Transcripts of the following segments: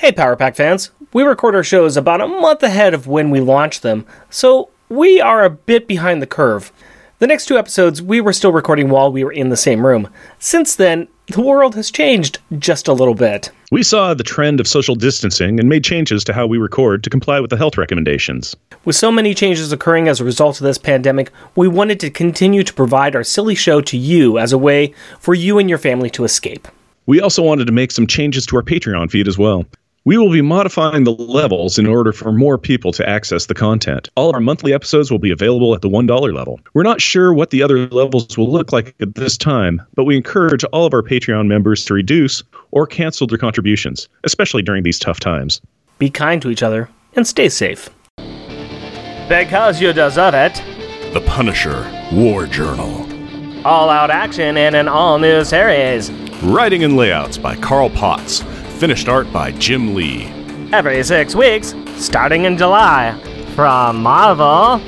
Hey, Power Pack fans. We record our shows about a month ahead of when we launch them, so we are a bit behind the curve. The next two episodes we were still recording while we were in the same room. Since then, the world has changed just a little bit. We saw the trend of social distancing and made changes to how we record to comply with the health recommendations. With so many changes occurring as a result of this pandemic, we wanted to continue to provide our silly show to you as a way for you and your family to escape. We also wanted to make some changes to our Patreon feed as well. We will be modifying the levels in order for more people to access the content. All our monthly episodes will be available at the $1 level. We're not sure what the other levels will look like at this time, but we encourage all of our Patreon members to reduce or cancel their contributions, especially during these tough times. Be kind to each other and stay safe. Because you deserve it. The Punisher War Journal. All out action in an all new series. Writing and layouts by Carl Potts. Finished art by Jim Lee. Every six weeks, starting in July. From Marvel.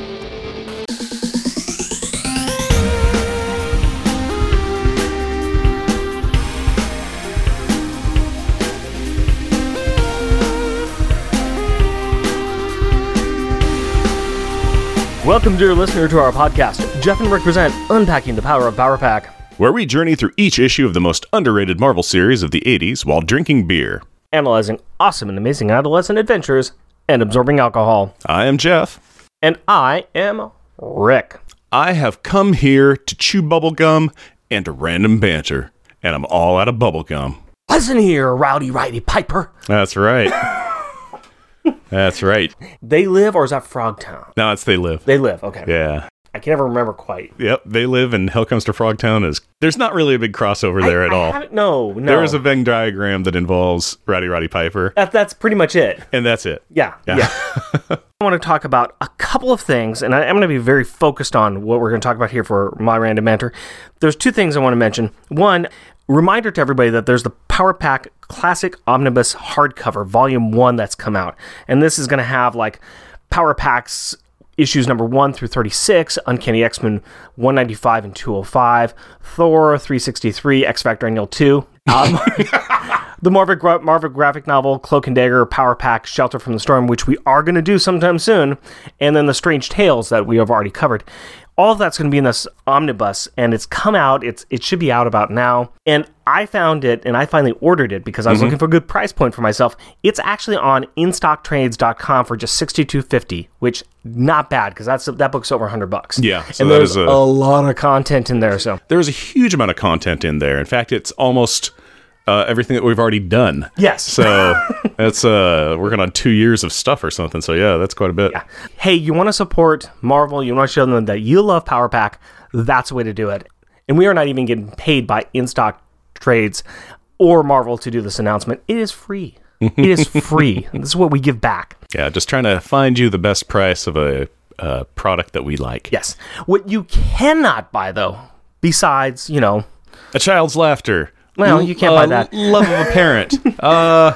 Welcome, dear listener, to our podcast. Jeff and Rick present Unpacking the Power of Power Pack. Where we journey through each issue of the most underrated Marvel series of the 80s while drinking beer. analyzing awesome and amazing adolescent adventures, and absorbing alcohol. I am Jeff. And I am Rick. I have come here to chew bubblegum and to random banter, and I'm all out of bubblegum. Listen here, Rowdy Roddy Piper. That's right. That's right. They live, or is that Frogtown? No, it's They Live. They live, okay. Yeah. I can never remember quite. Yep, They Live and Hell Comes to Frogtown is there's not really a big crossover there I- at I all. no, no. There is a Venn diagram that involves Rowdy Roddy Piper, that, that's pretty much it. and that's it. Yeah, Yeah. yeah. I want to talk about a couple of things, and I, I'm going to be very focused on what we're going to talk about here for my random banter. There's two things I want to mention. One, reminder to everybody that there's the Power Pack Classic Omnibus hardcover, Volume 1, that's come out. And this is going to have like Power Packs issues number 1 through 36, Uncanny X Men 195 and 205, Thor 363, X Factor Annual 2. Um, the Marvel, gra- Marvel graphic novel Cloak and Dagger Power Pack Shelter from the Storm, which we are going to do sometime soon, and then the Strange Tales that we have already covered. All of that's going to be in this omnibus, and it's come out. It's it should be out about now. And I found it, and I finally ordered it because I was mm-hmm. looking for a good price point for myself. It's actually on InStockTrades.com for just sixty two fifty, which not bad because that's that book's over hundred bucks. Yeah, so and there's a- a lot of content in there. So There's a huge amount of content in there. In fact, it's almost uh, everything that we've already done. yes, So that's uh working on two years of stuff or something. So yeah, that's quite a bit. Yeah. hey, you want to support Marvel, you want to show them that you love Power Pack, that's the way to do it. And we are not even getting paid by in stock trades or Marvel to do this announcement. It is free. it is free. This is what we give back. Yeah, just trying to find you the best price of a uh, product that we like. Yes. What you cannot buy, though, besides, you know, A child's laughter. Well, you can't buy that. Love of a parent. uh,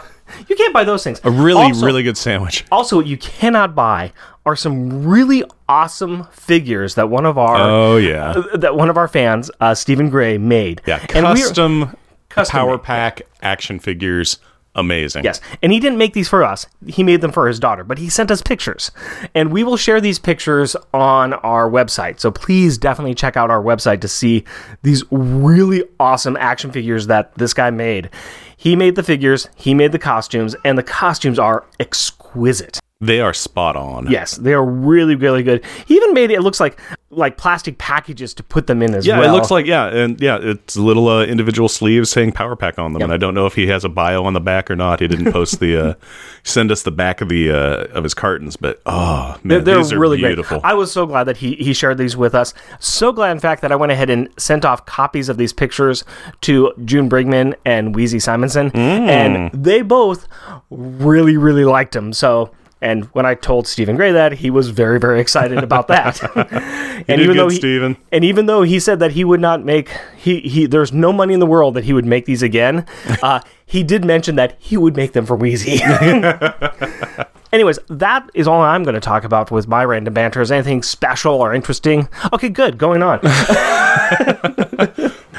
you can't buy those things. a really, Also- really good sandwich. Also, what you cannot buy are some really awesome figures that one of our Oh yeah, that one of our fans, uh, Stephen Gray, made. yeah. And we're- Custom, Custom power made. pack action figures. Amazing. Yes. And he didn't make these for us. He made them for his daughter, but he sent us pictures. And we will share these pictures on our website. So please definitely check out our website to see these really awesome action figures that this guy made. He made the figures, he made the costumes, and the costumes are exquisite. They are spot on. Yes, they are really, really good. He even made it, it looks like like plastic packages to put them in as Yeah, well. Yeah, it looks like yeah, and yeah, it's little uh, individual sleeves saying Power Pack on them, and I don't know if he has a bio on the back or not. He didn't post the uh, send us the back of the uh, of his cartons, but oh They're, man, they're these are really beautiful. great. I was so glad that he, he shared these with us. So glad, in fact, that I went ahead and sent off copies of these pictures to June Brigman and Weezie Simonson, Mm. and they both really, really liked them. So. And when I told Stephen Gray that, he was very, very excited about that. and did good, Stephen. and even though he said that he would not make he he there's no money in the world that he would make these again, uh, he did mention that he would make them for Weezie. Anyways, that is all I'm going to talk about with my random banter. Is anything special or interesting? Okay, good. Going on.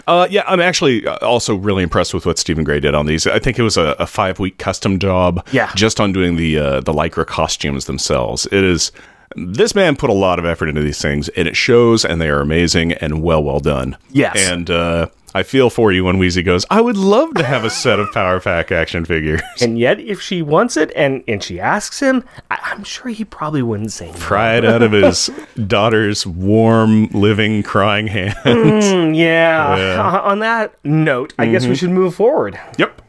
Uh, yeah, I'm actually uh, also really impressed with what Stephen Gray did on these. I think it was a, a five week custom job. Yeah. just on doing the uh, the lycra costumes themselves. It is. This man put a lot of effort into these things, and it shows, and they are amazing and well, well done. Yes. And uh, I feel for you when Weezie goes, I would love to have a set of Power Pack action figures. And yet, if she wants it and, and she asks him, I, I'm sure he probably wouldn't say no. Pry it out of his daughter's warm, living, crying hand. Mm, yeah. On that note, I guess we should move forward. yep.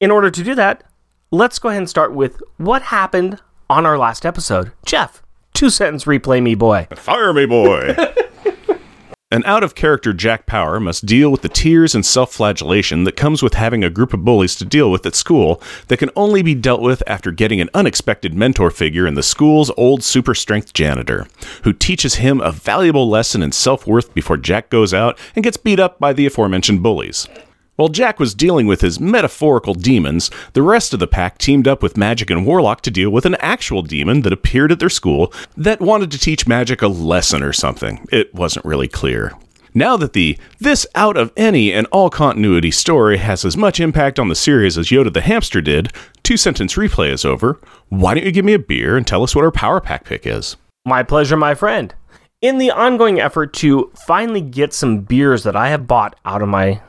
In order to do that, let's go ahead and start with what happened on our last episode. Jeff, two sentence replay me, boy. Fire me, boy. An out of character Jack Power must deal with the tears and self flagellation that comes with having a group of bullies to deal with at school that can only be dealt with after getting an unexpected mentor figure in the school's old super strength janitor, who teaches him a valuable lesson in self worth before Jack goes out and gets beat up by the aforementioned bullies. While Jack was dealing with his metaphorical demons, the rest of the pack teamed up with Magic and Warlock to deal with an actual demon that appeared at their school that wanted to teach Magic a lesson or something. It wasn't really clear. Now that the this out of any and all continuity story has as much impact on the series as Yoda the hamster did, two sentence replay is over. Why don't you give me a beer and tell us what our power pack pick is? My pleasure, my friend. In the ongoing effort to finally get some beers that I have bought out of my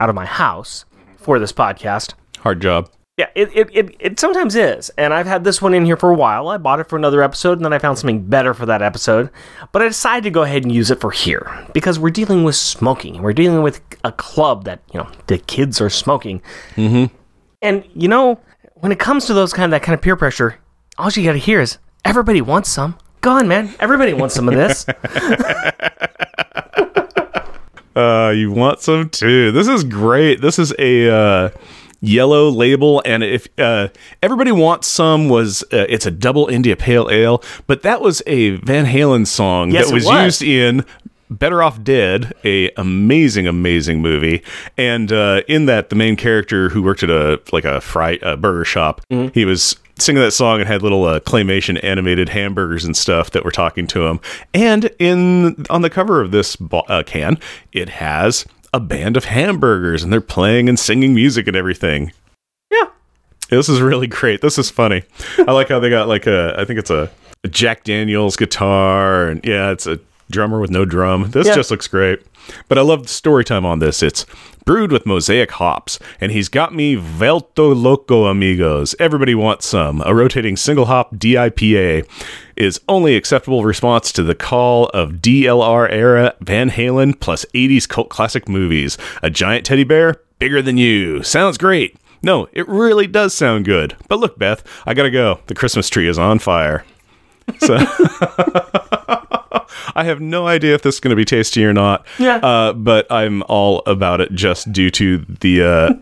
out of my house for this podcast. Hard job. Yeah, it, it, it, it sometimes is. And I've had this one in here for a while. I bought it for another episode, and then I found something better for that episode. But I decided to go ahead and use it for here because we're dealing with smoking. We're dealing with a club that, you know, the kids are smoking. Mm-hmm. And, you know, when it comes to those kind of that kind of peer pressure, all you got to hear is everybody wants some. Go on, man. Everybody wants some of this. Uh, you want some too? This is great. This is a uh, yellow label, and if uh, everybody wants some, was uh, it's a double India Pale Ale, but that was a Van Halen song Yes, that was, was. used in. Better Off Dead, a amazing, amazing movie, and uh, in that the main character who worked at a like a fry a burger shop, Mm-hmm. he was singing that song and had little uh, claymation animated hamburgers and stuff that were talking to him. And in on the cover of this bo- uh, can, it has a band of hamburgers and they're playing and singing music and everything. yeah. This is really great. This is funny. I like how they got like a I think it's a, a Jack Daniels guitar and yeah, it's a drummer with no drum. This Yeah. just looks great. But I love the story time on this. It's brewed with mosaic hops, and he's got me Velto Loco amigos. Everybody wants some. A rotating single hop DIPA is only acceptable response to the call of DLR era Van Halen plus 80s cult classic movies. A giant teddy bear, bigger than you. Sounds great. No, it really does sound good. But look, Beth, I gotta go. The Christmas tree is on fire. So I have no idea if this is going to be tasty or not. Yeah. Uh, but I'm all about it just due to the uh,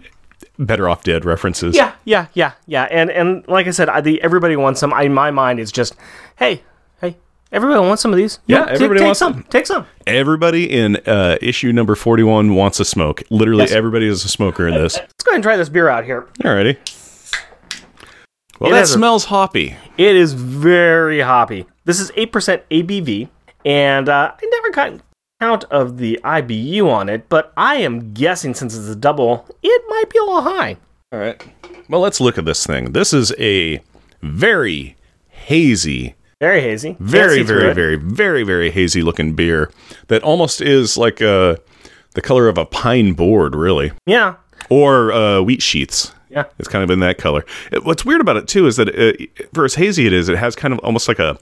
Better Off Dead references. Yeah, yeah, yeah, yeah. And and like I said, I, the everybody wants some. I, in my mind, it's just, hey, hey, everybody wants some of these. Yeah, ta- everybody take wants some. Take some. Everybody in uh, issue number 41 wants a smoke. Literally, Yes. everybody is a smoker in this. Let's go ahead and try this beer out here. Alrighty. Well, It that has a- smells hoppy. It is very hoppy. This is eight percent ABV, and uh, I never got count of the IBU on it, but I am guessing since it's a double, it might be a little high. All right. Well, let's look at this thing. This is a very hazy, Very hazy. Very, very, very, very, very hazy looking beer that almost is like uh, the color of a pine board, really, Yeah, or uh, wheat sheets. yeah. It's kind of in that color. It- what's weird about it too is that it, for as hazy it is, it has kind of almost like a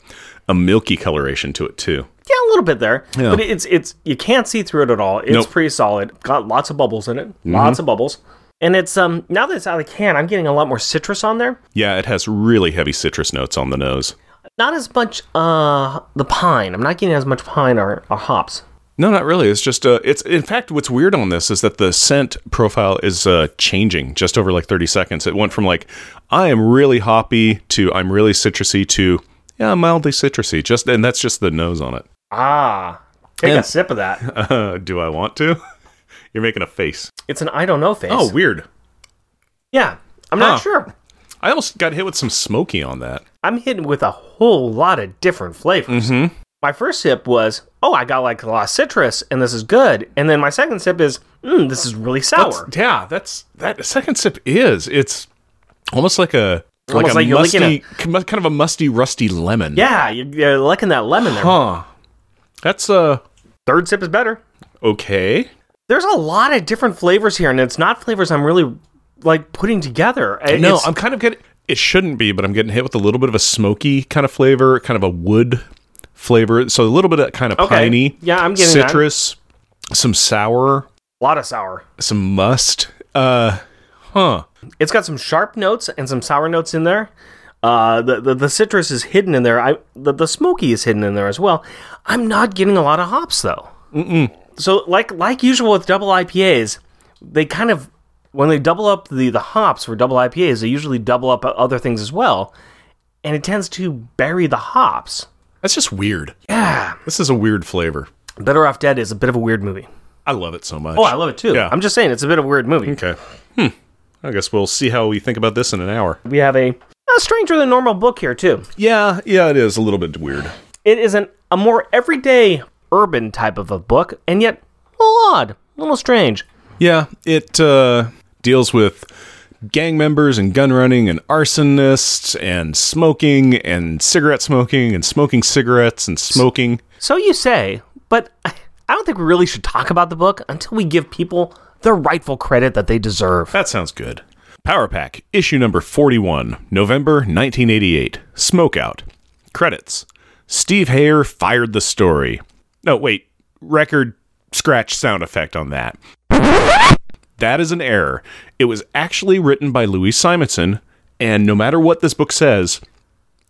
a milky coloration to it too. Yeah, a little bit there, Yeah. but it's it's you can't see through it at all. It's Nope. Mm-hmm. pretty solid. Got lots of bubbles in it. Lots of bubbles. And it's um now that it's out of the can, I'm getting a lot more citrus on there. Yeah, it has really heavy citrus notes on the nose. Not as much uh the pine. I'm not getting as much pine or, or hops. No, not really. It's just uh, it's in fact what's weird on this is that the scent profile is uh, changing just over like 30 seconds. It went from like I am really hoppy to I'm really citrusy to yeah, mildly citrusy. Just and that's just the nose on it. Ah, take a sip of that. Uh, do I want to? You're making a face. It's an I don't know face. Oh, weird. yeah. I'm Huh. not sure. I almost got hit with some smoky on that. I'm hitting with a whole lot of different flavors. Mm-hmm. My first sip was oh, I got like a lot of citrus and this is good. And then my second sip is, mm, this is really sour. That's- yeah, that's that second sip is. It's almost like a Almost a like you're licking musty, kind of a musty, rusty lemon. yeah, you- you're liking that lemon there. Huh. That's uh Third sip is better. okay. There's a lot of different flavors here, and it's not flavors I'm really like putting together. No, I'm kind of getting. It shouldn't be, but I'm getting hit with a little bit of a smoky kind of flavor, kind of a wood flavor. So a little bit of kind of Okay. piney. Yeah, I'm getting that. citrus, some sour, a lot of sour. some must. Uh, huh. It's got some sharp notes and some sour notes in there. Uh, the, the the citrus is hidden in there. I the, the smoky is hidden in there as well. I'm not getting a lot of hops though. Mm-mm. So like like usual with double IPAs, they kind of when they double up the the hops for double IPAs, they usually double up other things as well, and it tends to bury the hops. That's just weird. Yeah, This is a weird flavor. Better Off Dead is a bit of a weird movie. I love it so much. Oh, I love it too. Yeah. I'm just saying it's a bit of a weird movie. Okay. Hmm. I guess we'll see how we think about this in an hour. We have a, a stranger than normal book here too. Yeah, yeah, it is a little bit weird. It is an, a more everyday urban type of a book, and yet a little odd, a little strange. Yeah, it uh, deals with gang members and gun running and arsonists and smoking and cigarette smoking and smoking cigarettes and smoking. So you say, but I don't think we really should talk about the book until we give people the rightful credit that they deserve. That sounds good. Power Pack, issue number 41, November 1988. Smokeout. Credits. Steve Hayer fired the story. No, wait. Record scratch sound effect on that. That is an error. It was actually written by Louise Simonson, and no matter what this book says,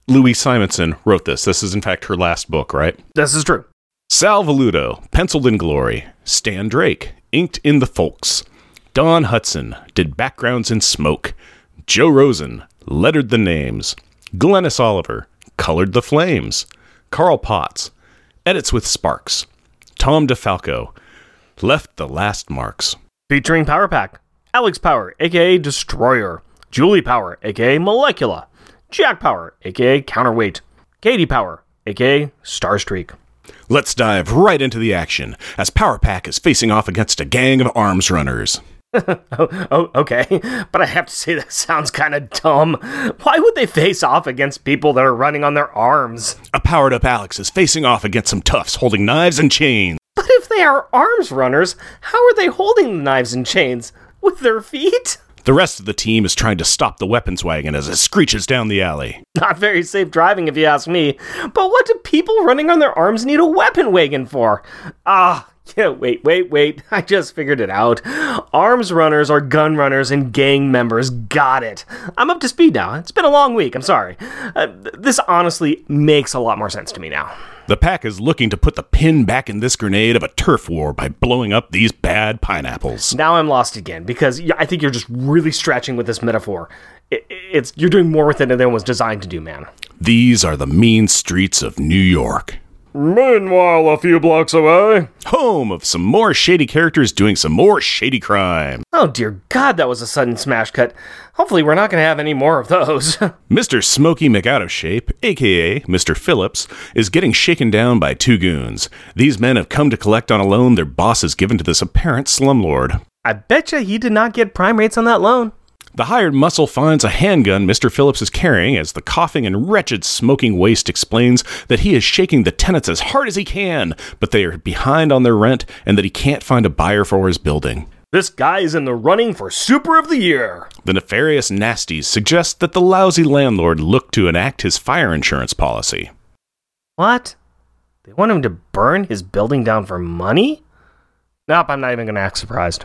Louise Simonson wrote this. This is, in fact, her last book, right? This is true. Sal Velluto, penciled in glory. Stan Drake, inked in the folks. Don Hudson did backgrounds in smoke. Joe Rosen lettered the names. Glynis Oliver colored the flames. Carl Potts edits with Sparks. Tom DeFalco left the last marks. Featuring Power Pack, Alex Power, aka Destroyer, Julie Power, aka Molecula, Jack Power, aka Counterweight, Katie Power, aka Starstreak. Let's dive right into the action as Power Pack is facing off against a gang of arms runners. Oh, oh, okay. But I have to say that sounds kind of dumb. Why would they face off against people that are running on their arms? A powered up Alex is facing off against some toughs holding knives and chains. But if they are arms runners, how are they holding the knives and chains? With their feet? The rest of the team is trying to stop the weapons wagon as it screeches down the alley. Not very safe driving, if you ask me. But what do people running on their arms need a weapon wagon for? Ah, yeah, wait, wait, wait. I just figured it out. Arms runners are gun runners and gang members. Got it. I'm up to speed now. It's been a long week. I'm sorry. Uh, th- this honestly makes a lot more sense to me now. The pack is looking to put the pin back in this grenade of a turf war by blowing up these bad pineapples. Now I'm lost again because I think you're just really stretching with this metaphor. It's you're doing more with it than it was designed to do, man. These are the mean streets of New York. Meanwhile, a few blocks away. Home of some more shady characters doing some more shady crime. Oh dear God, that was a sudden smash cut. Hopefully, we're not going to have any more of those. Mr. Smokey McOutofshape, aka Mr. Phillips, is getting shaken down by two goons. These men have come to collect on a loan their boss has given to this apparent slumlord. I betcha he did not get prime rates on that loan. The hired muscle finds a handgun Mr. Phillips is carrying as the coughing and wretched smoking waste explains that he is shaking the tenants as hard as he can, but they are behind on their rent and that he can't find a buyer for his building. This guy is in the running for Super of the Year. The nefarious nasties suggest that the lousy landlord look to enact his fire insurance policy. What? They want him to burn his building down for money? Nope, I'm not even going to act surprised.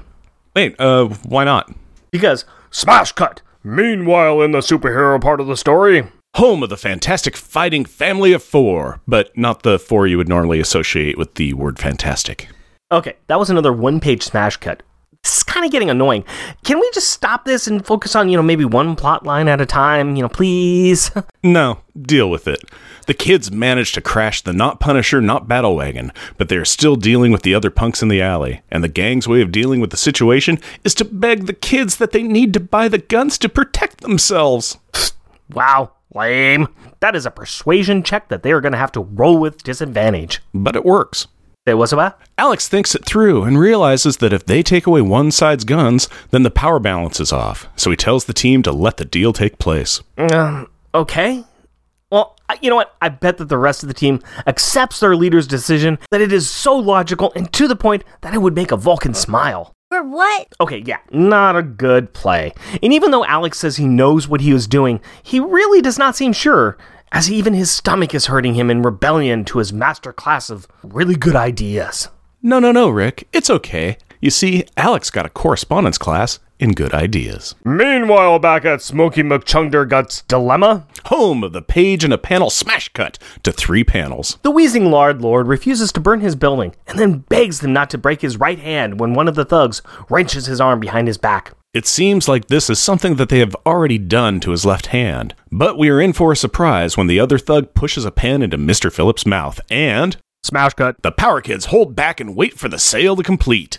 Wait, uh, why not? Because smash cut. Meanwhile, in the superhero part of the story, Home of the fantastic fighting family of four, but not the four you would normally associate with the word fantastic. Okay, that was another one page smash cut. This is kind of getting annoying. Can we just stop this and focus on, you know, maybe one plot line at a time? You know, please? No, deal with it. The kids managed to crash the not Punisher, not Battle Wagon, but they're still dealing with the other punks in the alley. And the gang's way of dealing with the situation is to beg the kids that they need to buy the guns to protect themselves. wow, lame. That is a persuasion check that they are going to have to roll with disadvantage. But it works. It was about? Alex thinks it through and realizes that if they take away one side's guns, then the power balance is off. So he tells the team to let the deal take place. Um, okay. Well, you know what? I bet that the rest of the team accepts their leader's decision, that it is so logical and to the point that it would make a Vulcan smile. For what? Okay, yeah, not a good play. And even though Alex says he knows what he was doing, he really does not seem sure, as even his stomach is hurting him in rebellion to his master class of really good ideas. No, no, no, Rick. It's okay. You see, Alex got a correspondence class in good ideas. Meanwhile, back at Smoky McChundergut's dilemma, Home of the page and a panel smash cut to three panels. the wheezing Lard Lord refuses to burn his building and then begs them not to break his right hand when one of the thugs wrenches his arm behind his back. It seems like this is something that they have already done to his left hand. But we are in for a surprise when the other thug pushes a pen into Mr. Phillips' mouth and Smash cut. the power kids hold back and wait for the sale to complete.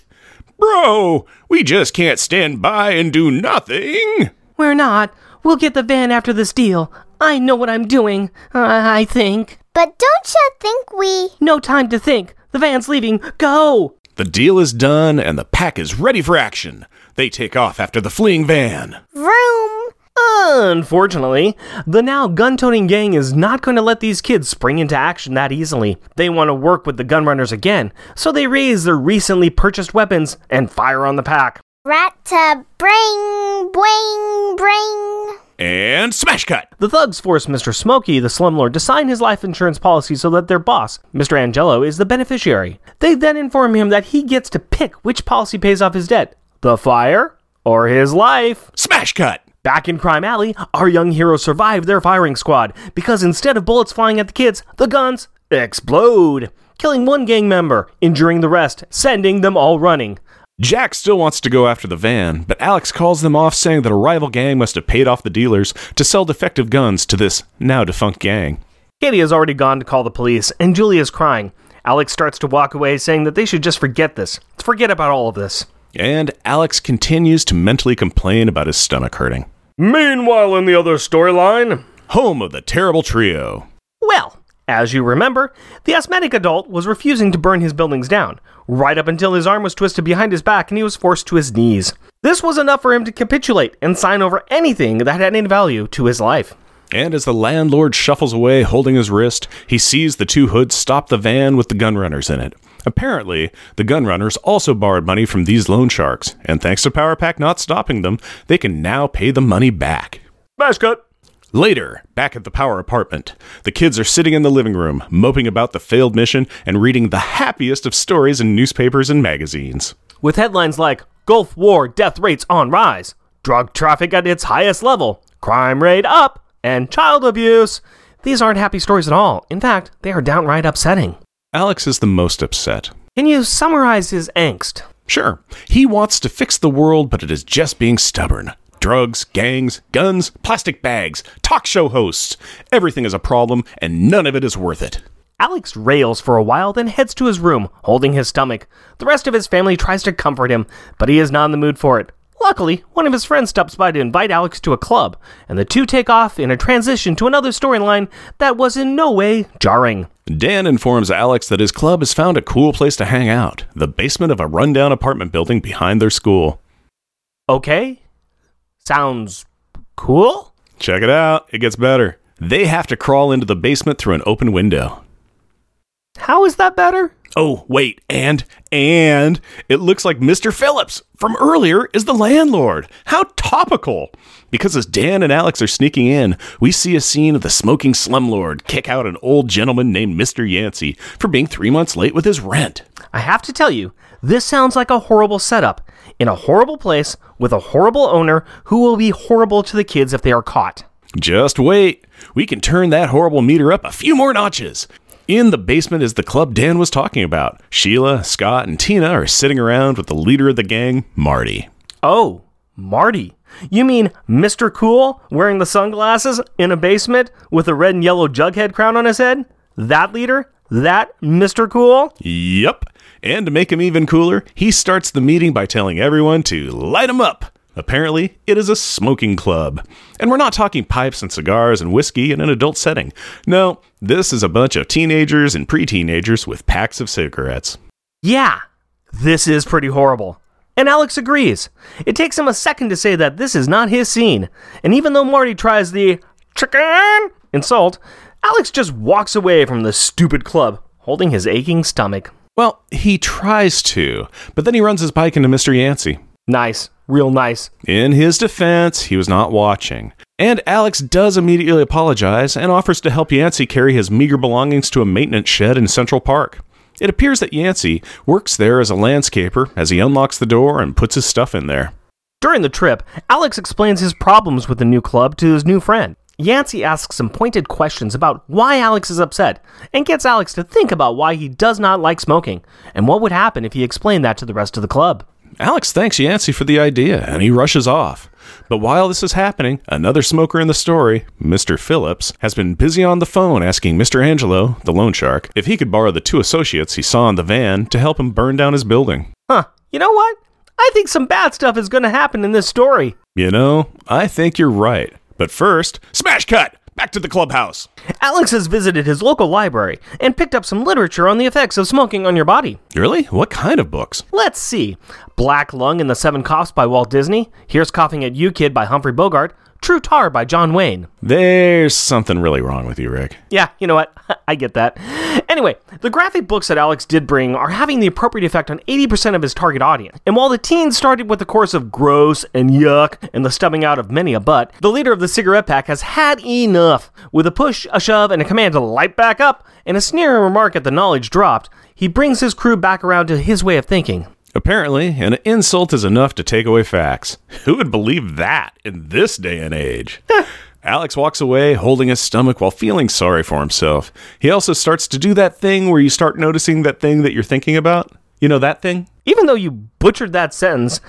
Bro, we just can't stand by and do nothing. We're not. We'll get the van after this deal. I know what I'm doing. I think. But don't you think we. No time to think. The van's leaving. Go! The deal is done and the pack is ready for action. They take off after the fleeing van. Vroom! Unfortunately, the now gun toting gang is not going to let these kids spring into action that easily. They want to work with the gunrunners again, so they raise their recently purchased weapons and fire on the pack. Rat to bring, bring, bring. And smash cut. The thugs force Mr. Smokey, the slumlord, to sign his life insurance policy so that their boss, Mr. Angelo, is the beneficiary. They then inform him that he gets to pick which policy pays off his debt the fire or his life. Smash cut. Back in Crime Alley, our young heroes survive their firing squad because instead of bullets flying at the kids, the guns explode, killing one gang member, injuring the rest, sending them all running. Jack still wants to go after the van, but Alex calls them off, saying that a rival gang must have paid off the dealers to sell defective guns to this now defunct gang. Katie has already gone to call the police, and Julie is crying. Alex starts to walk away, saying that they should just forget this. Forget about all of this. And Alex continues to mentally complain about his stomach hurting. Meanwhile, in the other storyline, Home of the terrible trio. well, as you remember, the asthmatic adult was refusing to burn his buildings down, right up until his arm was twisted behind his back and he was forced to his knees. This was enough for him to capitulate and sign over anything that had any value to his life. And as the landlord shuffles away holding his wrist, he sees the two hoods stop the van with the gunrunners in it. Apparently, the gunrunners also borrowed money from these loan sharks, and thanks to Power Pack not stopping them, they can now pay the money back. Cut! Later, back at the Power apartment, the kids are sitting in the living room, moping about the failed mission and reading the happiest of stories in newspapers and magazines. With headlines like Gulf War death rates on rise, drug traffic at its highest level, crime rate up, and child abuse. These aren't happy stories at all. In fact, they are downright upsetting. Alex is the most upset. Can you summarize his angst? Sure, he wants to fix the world, but it is just being stubborn. Drugs, gangs, guns, plastic bags, talk show hosts. Everything is a problem, and none of it is worth it. Alex rails for a while, then heads to his room, holding his stomach. The rest of his family tries to comfort him, but he is not in the mood for it. Luckily, one of his friends stops by to invite Alex to a club, and the two take off in a transition to another storyline that was in no way jarring. Dan informs Alex that his club has found a cool place to hang out the basement of a rundown apartment building behind their school. Okay? Sounds cool? Check it out, it gets better. They have to crawl into the basement through an open window. How is that better? Oh, wait, and, and, it looks like Mr. Phillips from earlier is the landlord. How topical! Because as Dan and Alex are sneaking in, we see a scene of the smoking slumlord kick out an old gentleman named Mr. Yancey for being three months late with his rent. I have to tell you, this sounds like a horrible setup. In a horrible place, with a horrible owner who will be horrible to the kids if they are caught. Just wait. We can turn that horrible meter up a few more notches. In the basement is the club Dan was talking about. Sheila, Scott, and Tina are sitting around with the leader of the gang, Marty. Oh, Marty. You mean Mr. Cool wearing the sunglasses in a basement with a red and yellow jughead crown on his head? That leader? That Mr. Cool? Yup. And to make him even cooler, he starts the meeting by telling everyone to light him up. Apparently, it is a smoking club. And we're not talking pipes and cigars and whiskey in an adult setting. No, this is a bunch of teenagers and pre teenagers with packs of cigarettes. Yeah, this is pretty horrible. And Alex agrees. It takes him a second to say that this is not his scene. And even though Marty tries the chicken insult, Alex just walks away from the stupid club, holding his aching stomach. Well, he tries to, but then he runs his bike into Mr. Yancey. Nice, real nice. In his defense, he was not watching. And Alex does immediately apologize and offers to help Yancey carry his meager belongings to a maintenance shed in Central Park. It appears that Yancey works there as a landscaper as he unlocks the door and puts his stuff in there. During the trip, Alex explains his problems with the new club to his new friend. Yancey asks some pointed questions about why Alex is upset and gets Alex to think about why he does not like smoking and what would happen if he explained that to the rest of the club. Alex thanks Yancey for the idea and he rushes off. But while this is happening, another smoker in the story, Mr. Phillips, has been busy on the phone asking Mr. Angelo, the loan shark, if he could borrow the two associates he saw in the van to help him burn down his building. Huh, you know what? I think some bad stuff is going to happen in this story. You know, I think you're right. But first, smash cut! Back to the clubhouse. Alex has visited his local library and picked up some literature on the effects of smoking on your body. Really? What kind of books? Let's see Black Lung and the Seven Coughs by Walt Disney, Here's Coughing at You Kid by Humphrey Bogart, True Tar by John Wayne. There's something really wrong with you, Rick. Yeah, you know what? I get that. Anyway, the graphic books that Alex did bring are having the appropriate effect on 80% of his target audience. And while the teens started with the chorus of gross and yuck and the stubbing out of many a butt, the leader of the cigarette pack has had enough. With a push, a shove, and a command to light back up, and a sneering remark at the knowledge dropped, he brings his crew back around to his way of thinking. Apparently, an insult is enough to take away facts. Who would believe that in this day and age? Alex walks away holding his stomach while feeling sorry for himself. He also starts to do that thing where you start noticing that thing that you're thinking about. You know that thing? Even though you butchered that sentence,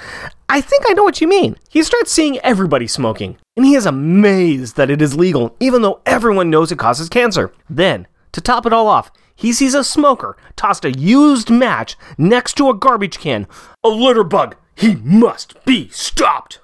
I think I know what you mean. He starts seeing everybody smoking, and he is amazed that it is legal, even though everyone knows it causes cancer. Then, to top it all off, he sees a smoker tossed a used match next to a garbage can. A litter bug! He must be stopped!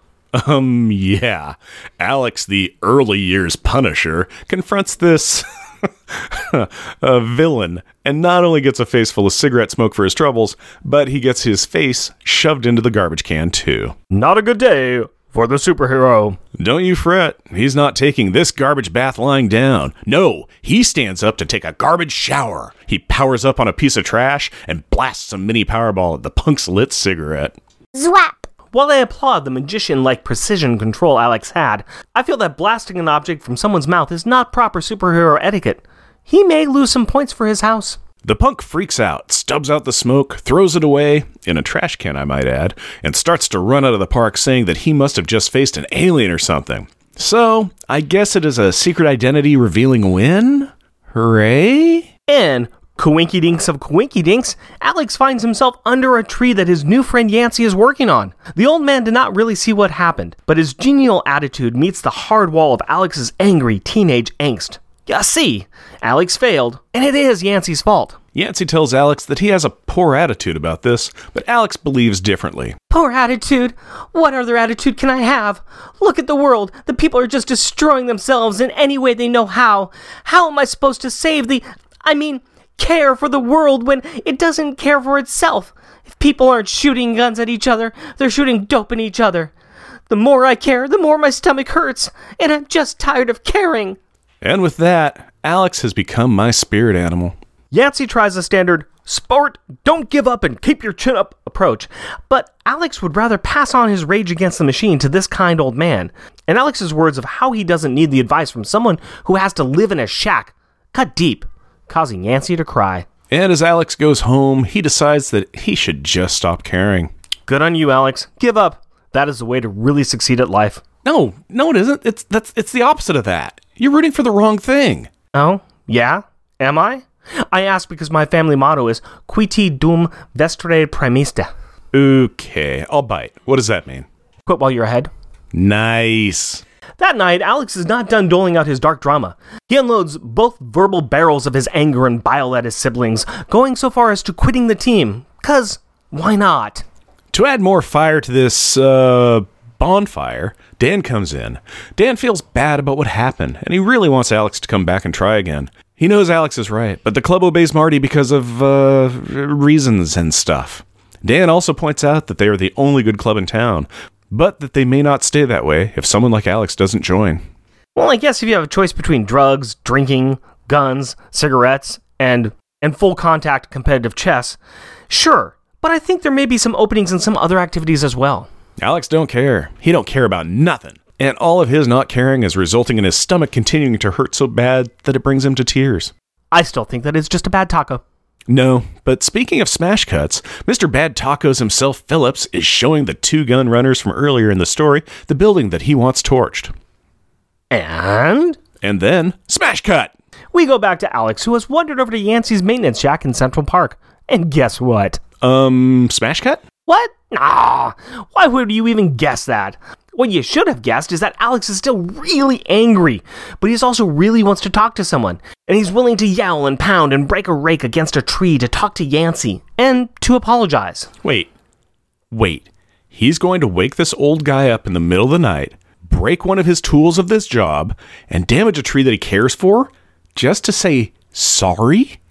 Um, yeah. Alex, the early years Punisher, confronts this a villain and not only gets a face full of cigarette smoke for his troubles, but he gets his face shoved into the garbage can too. Not a good day for the superhero. Don't you fret. He's not taking this garbage bath lying down. No, he stands up to take a garbage shower. He powers up on a piece of trash and blasts a mini powerball at the punk's lit cigarette. Zwap. While I applaud the magician like precision control Alex had, I feel that blasting an object from someone's mouth is not proper superhero etiquette. He may lose some points for his house. The punk freaks out, stubs out the smoke, throws it away, in a trash can, I might add, and starts to run out of the park saying that he must have just faced an alien or something. So, I guess it is a secret identity revealing win? Hooray? And, coinky dinks of coinky dinks, Alex finds himself under a tree that his new friend Yancey is working on. The old man did not really see what happened, but his genial attitude meets the hard wall of Alex's angry teenage angst. You see, Alex failed, and it is Yancey's fault. Yancey tells Alex that he has a poor attitude about this, but Alex believes differently. Poor attitude. What other attitude can I have? Look at the world. The people are just destroying themselves in any way they know how. How am I supposed to save the. I mean, care for the world when it doesn't care for itself? If people aren't shooting guns at each other, they're shooting dope at each other. The more I care, the more my stomach hurts, and I'm just tired of caring. And with that, Alex has become my spirit animal. Yancey tries the standard sport, don't give up and keep your chin up approach, but Alex would rather pass on his rage against the machine to this kind old man. And Alex's words of how he doesn't need the advice from someone who has to live in a shack cut deep, causing Yancey to cry. And as Alex goes home, he decides that he should just stop caring. Good on you, Alex. Give up. That is the way to really succeed at life. No, no, it isn't. It's that's it's the opposite of that. You're rooting for the wrong thing. Oh, yeah? Am I? I ask because my family motto is Quiti dum vestre primista. Okay, I'll bite. What does that mean? Quit while you're ahead. Nice. That night, Alex is not done doling out his dark drama. He unloads both verbal barrels of his anger and bile at his siblings, going so far as to quitting the team. Cause why not? To add more fire to this uh bonfire, Dan comes in. Dan feels bad about what happened, and he really wants Alex to come back and try again. He knows Alex is right, but the club obeys Marty because of uh, reasons and stuff. Dan also points out that they are the only good club in town, but that they may not stay that way if someone like Alex doesn't join. Well, I guess if you have a choice between drugs, drinking, guns, cigarettes, and and full contact competitive chess, sure. But I think there may be some openings in some other activities as well. Alex don't care. He don't care about nothing. And all of his not caring is resulting in his stomach continuing to hurt so bad that it brings him to tears. I still think that it's just a bad taco. No, but speaking of smash cuts, Mr. Bad Tacos himself, Phillips, is showing the two gun runners from earlier in the story the building that he wants torched. And And then, smash cut! we go back to Alex, who has wandered over to Yancey's maintenance shack in Central Park. And guess what? Um, smash cut? What? Nah. Why would you even guess that? What you should have guessed is that Alex is still really angry, but he also really wants to talk to someone, and he's willing to yell and pound and break a rake against a tree to talk to Yancey and to apologize. Wait. Wait. He's going to wake this old guy up in the middle of the night, break one of his tools of this job, and damage a tree that he cares for just to say sorry?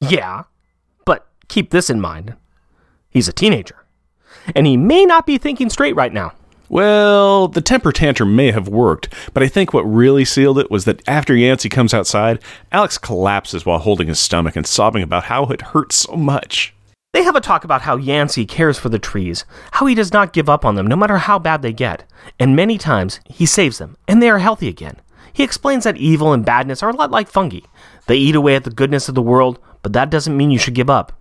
Yeah, but keep this in mind. He's a teenager, and he may not be thinking straight right now. Well, the temper tantrum may have worked, but I think what really sealed it was that after Yancey comes outside, Alex collapses while holding his stomach and sobbing about how it hurts so much. They have a talk about how Yancey cares for the trees, how he does not give up on them no matter how bad they get, and many times he saves them, and they are healthy again. He explains that evil and badness are a lot like fungi. They eat away at the goodness of the world, but that doesn't mean you should give up.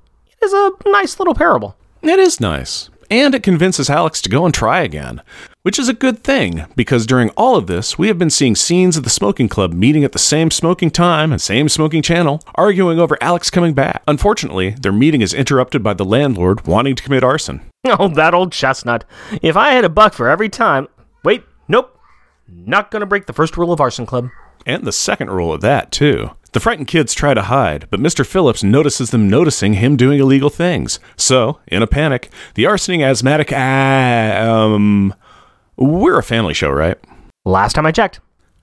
It is a nice little parable. It is nice. And it convinces Alex to go and try again, which is a good thing because during all of this, we have been seeing scenes of the smoking club meeting at the same smoking time and same smoking channel, arguing over Alex coming back. Unfortunately, their meeting is interrupted by the landlord wanting to commit arson. Oh, that old chestnut. If I had a buck for every time. Wait, nope. Not gonna break the first rule of Arson Club. And the second rule of that, too. The frightened kids try to hide, but Mr. Phillips notices them noticing him doing illegal things. So, in a panic, the arsoning asthmatic. Ah, um. We're a family show, right? Last time I checked.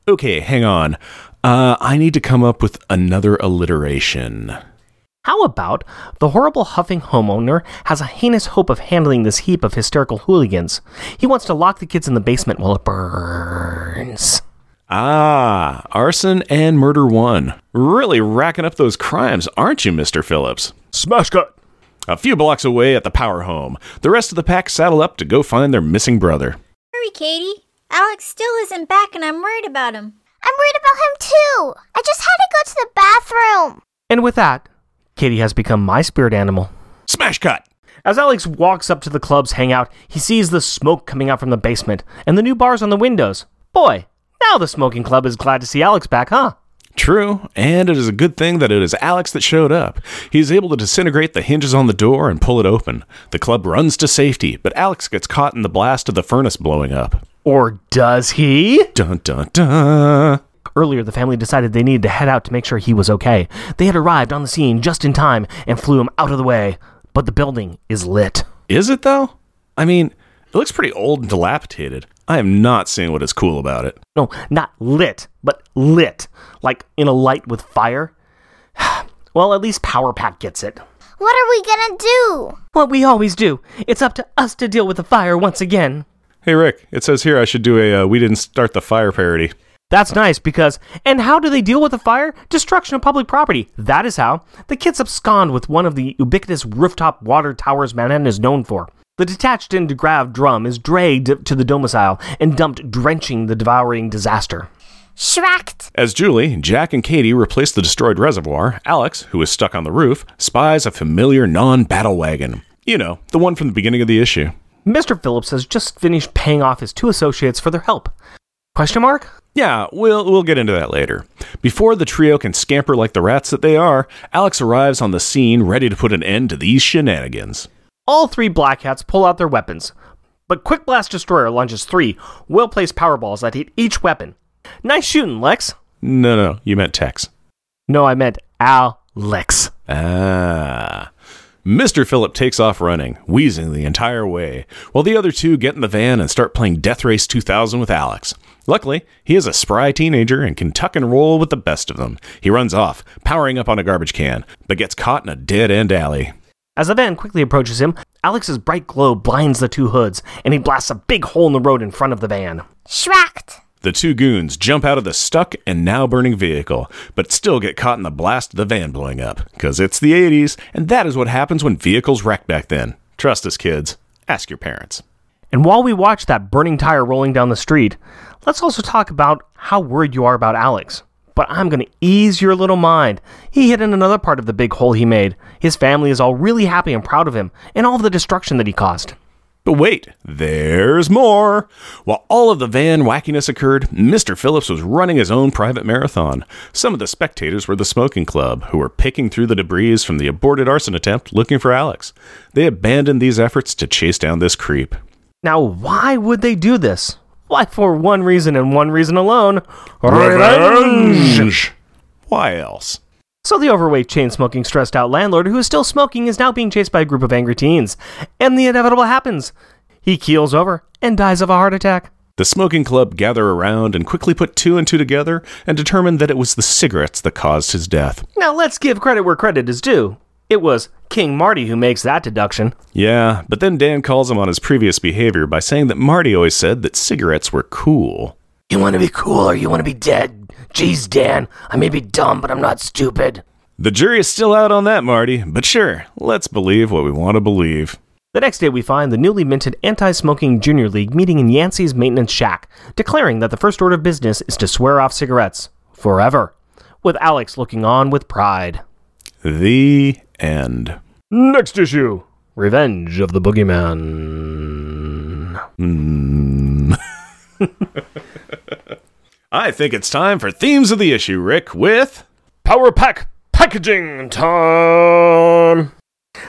Okay, hang on. Uh, I need to come up with another alliteration. How about the horrible huffing homeowner has a heinous hope of handling this heap of hysterical hooligans? He wants to lock the kids in the basement while it burns. Ah, arson and murder one. Really racking up those crimes, aren't you, Mr. Phillips? Smash cut! A few blocks away at the power home, the rest of the pack saddle up to go find their missing brother. Hurry, Katie. Alex still isn't back and I'm worried about him. I'm worried about him too. I just had to go to the bathroom. And with that, Katie has become my spirit animal. Smash cut! As Alex walks up to the club's hangout, he sees the smoke coming out from the basement and the new bars on the windows. Boy, now the smoking club is glad to see Alex back, huh? True, and it is a good thing that it is Alex that showed up. He is able to disintegrate the hinges on the door and pull it open. The club runs to safety, but Alex gets caught in the blast of the furnace blowing up. Or does he? Dun dun dun. Earlier, the family decided they needed to head out to make sure he was okay. They had arrived on the scene just in time and flew him out of the way. But the building is lit. Is it though? I mean, it looks pretty old and dilapidated. I am not seeing what is cool about it. No, not lit, but lit. Like in a light with fire. well, at least Power Pack gets it. What are we gonna do? What we always do. It's up to us to deal with the fire once again. Hey Rick, it says here I should do a uh, "We Didn't Start the Fire" parody. That's nice because, and how do they deal with the fire? Destruction of public property. That is how. The kids abscond with one of the ubiquitous rooftop water towers Manhattan is known for. The detached and degraved drum is dragged to the domicile and dumped, drenching the devouring disaster. Shracked. As Julie, Jack, and Katie replace the destroyed reservoir, Alex, who is stuck on the roof, spies a familiar non-battle wagon. You know, the one from the beginning of the issue. Mr. Phillips has just finished paying off his two associates for their help. Question mark? Yeah, we'll we'll get into that later. Before the trio can scamper like the rats that they are, Alex arrives on the scene ready to put an end to these shenanigans. All three Black Hats pull out their weapons, but Quick Blast Destroyer launches three well placed powerballs that hit each weapon. Nice shooting, Lex. No, no, you meant Tex. No, I meant Alex. Ah. Mr. Phillip takes off running, wheezing the entire way, while the other two get in the van and start playing Death Race 2000 with Alex. Luckily, he is a spry teenager and can tuck and roll with the best of them. He runs off, powering up on a garbage can, but gets caught in a dead end alley. As the van quickly approaches him, Alex's bright glow blinds the two hoods, and he blasts a big hole in the road in front of the van. Schracked. The two goons jump out of the stuck and now burning vehicle, but still get caught in the blast of the van blowing up. Because it's the 80s, and that is what happens when vehicles wreck back then. Trust us, kids. Ask your parents. And while we watch that burning tire rolling down the street, let's also talk about how worried you are about Alex. But I'm going to ease your little mind. He hid in another part of the big hole he made. His family is all really happy and proud of him, and all of the destruction that he caused. But wait, there's more. While all of the van wackiness occurred, Mr. Phillips was running his own private marathon. Some of the spectators were the smoking club, who were picking through the debris from the aborted arson attempt looking for Alex. They abandoned these efforts to chase down this creep. Now, why would they do this? Why, for one reason and one reason alone Revenge! Why else? So the overweight, chain-smoking, stressed-out landlord who is still smoking is now being chased by a group of angry teens. And the inevitable happens. He keels over and dies of a heart attack. The smoking club gather around and quickly put two and two together and determine that it was the cigarettes that caused his death. Now let's give credit where credit is due. It was King Marty who makes that deduction. Yeah, but then Dan calls him on his previous behavior by saying that Marty always said that cigarettes were cool. You want to be cool or you want to be dead? Jeez, Dan, I may be dumb, but I'm not stupid. The jury is still out on that, Marty, but sure, let's believe what we want to believe. The next day, we find the newly minted Anti Smoking Junior League meeting in Yancey's maintenance shack, declaring that the first order of business is to swear off cigarettes forever, with Alex looking on with pride. The end. Next issue Revenge of the Boogeyman. I think it's time for themes of the issue, Rick, with. Power Pack packaging time.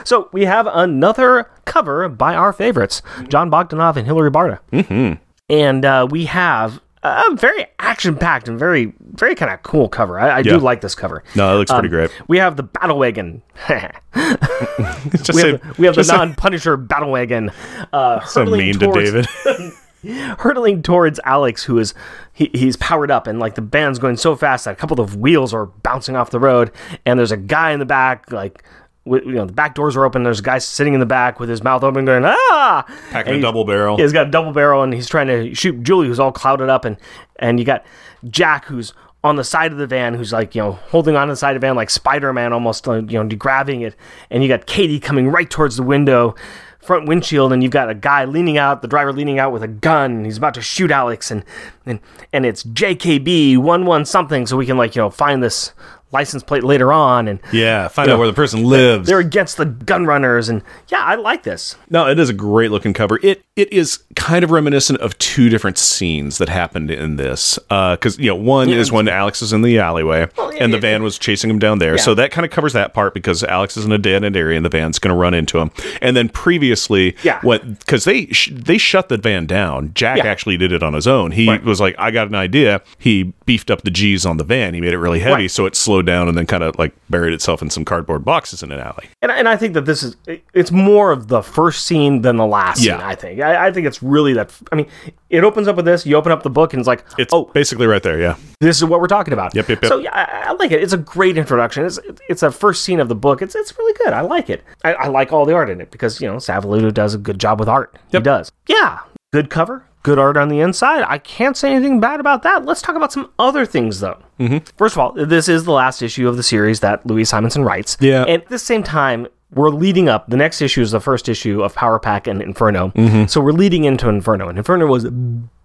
So we have another cover by our favorites, Jon Bogdanove and Hilary Barta. Mm-hmm. And uh, we have a very action-packed and very, very kind of cool cover. I, I Yeah. do like this cover. No, it looks pretty Um, great. We have the battle wagon. We say- have, the, we have the just say- non-Punisher battle wagon. Uh, so mean towards- to David. hurtling towards Alex, who is he, he's powered up, and like the band's going so fast that a couple of wheels are bouncing off the road, and there's a guy in the back, like you know the back doors are open. There's a guy sitting in the back with his mouth open, going ah, Packing a double barrel. He's got a double barrel, and he's trying to shoot Julie, who's all clouded up, and and you got Jack, who's on the side of the van, who's like you know holding on to the side of the van like Spider Man, almost like, you know grabbing it, and you got Katie coming right towards the window. Front windshield, and you've got a guy leaning out, the driver leaning out with a gun, and he's about to shoot Alex, and and and it's JKB one one something, so we can like you know find this license plate later on, and Yeah, find out where the person lives. they're against the gun runners, and yeah, I like this. No, it is a great looking cover. It it is kind of reminiscent of two different scenes that happened in this. Uh, because you know, one is when Alex is in the alleyway oh, and the van was chasing him down there. So that kind of covers that part because Alex is in a dead end area and the van's going to run into him. And then previously, Yeah. what because they sh- they shut the van down. Jack Yeah. actually did it on his own. He Right. was like, I got an idea. He beefed up the G's on the van. He made it really heavy, Right. so it slowed down and then kind of like buried itself in some cardboard boxes in an alley. And, and I think that this is it's more of the first scene than the last Yeah. scene. I think I, I think it's really that. I mean, it opens up with this. You open up the book and it's like, It's oh, basically right there. Yeah. this is what we're talking about. Yep, yep, yep. So yeah, I, I like it. It's a great introduction. It's it's a first scene of the book. It's it's really good. I like it. I, I like all the art in it because you know Sal Velluto does a good job with art. He does. Yeah, good cover. Good art on the inside. I can't say anything bad about that. Let's talk about some other things, though. Mm-hmm. First of all, this is the last issue of the series that Louise Simonson writes. Yeah. And at the same time, we're leading up. The next issue is the first issue of Power Pack and Inferno. Mm-hmm. So we're leading into Inferno, and Inferno was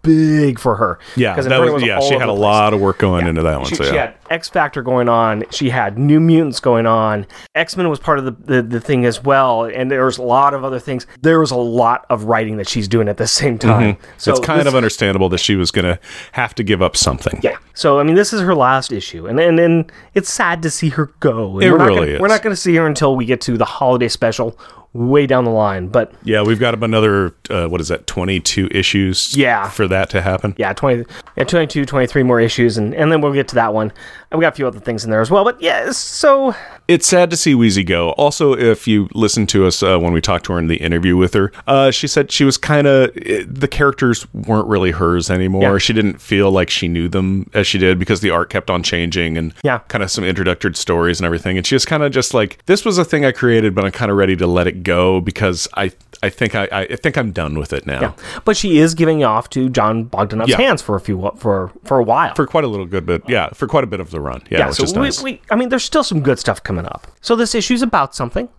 big for her. Yeah, that Inferno was, yeah. She had a place. lot of work going into that one. She, so she yeah, had X Factor going on. She had New Mutants going on. X Men was part of the, the, the thing as well. And there was a lot of other things. There was a lot of writing that she's doing at the same time. So Mm-hmm. it's kind this- of understandable that she was going to have to give up something. yeah. So I mean, this is her last issue, and and, and it's sad to see her go. And It we're not really gonna, is. We're not going to see her until we get to the holiday special, way down the line. But Yeah, we've got another uh, what is that? Twenty-two issues. Yeah. for that to happen. yeah, 20, yeah, 22, 23 more issues, and, and then we'll get to that one. And we got a few other things in there as well. But yeah, so It's sad to see Weezie go. Also, if you listen to us uh, when we talked to her in the interview with her, uh, she said she was kind of the characters weren't really hers anymore. Yeah. She didn't feel like she knew them as she did because the art kept on changing and Yeah. kind of some introductory stories and everything. And she was kind of just like, "This was a thing I created, but I'm kind of ready to let it go because I I think I I think I'm done with it now." Yeah. But she is giving off to Jon Bogdanove's Yeah. hands for a few for for a while. For quite a little good bit, yeah, for quite a bit of the run, yeah, yeah, so we, nice. we, I mean, there's still some good stuff coming up. So this issue's about something.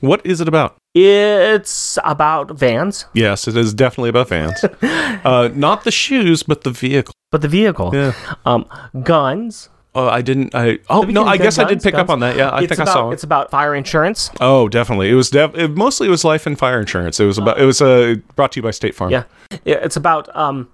what is it about? It's about vans, Yes, it is definitely about Vans. uh, not the shoes, but the vehicle. but the vehicle, Yeah. um, guns. Oh, I didn't. I oh no, I guess I did pick up on that. Yeah, I It's think about, I saw it. It's about fire insurance. Oh, definitely. It was def- it, mostly it was life and fire insurance. It was about it was uh, brought to you by State Farm. Yeah, Yeah, it's about um,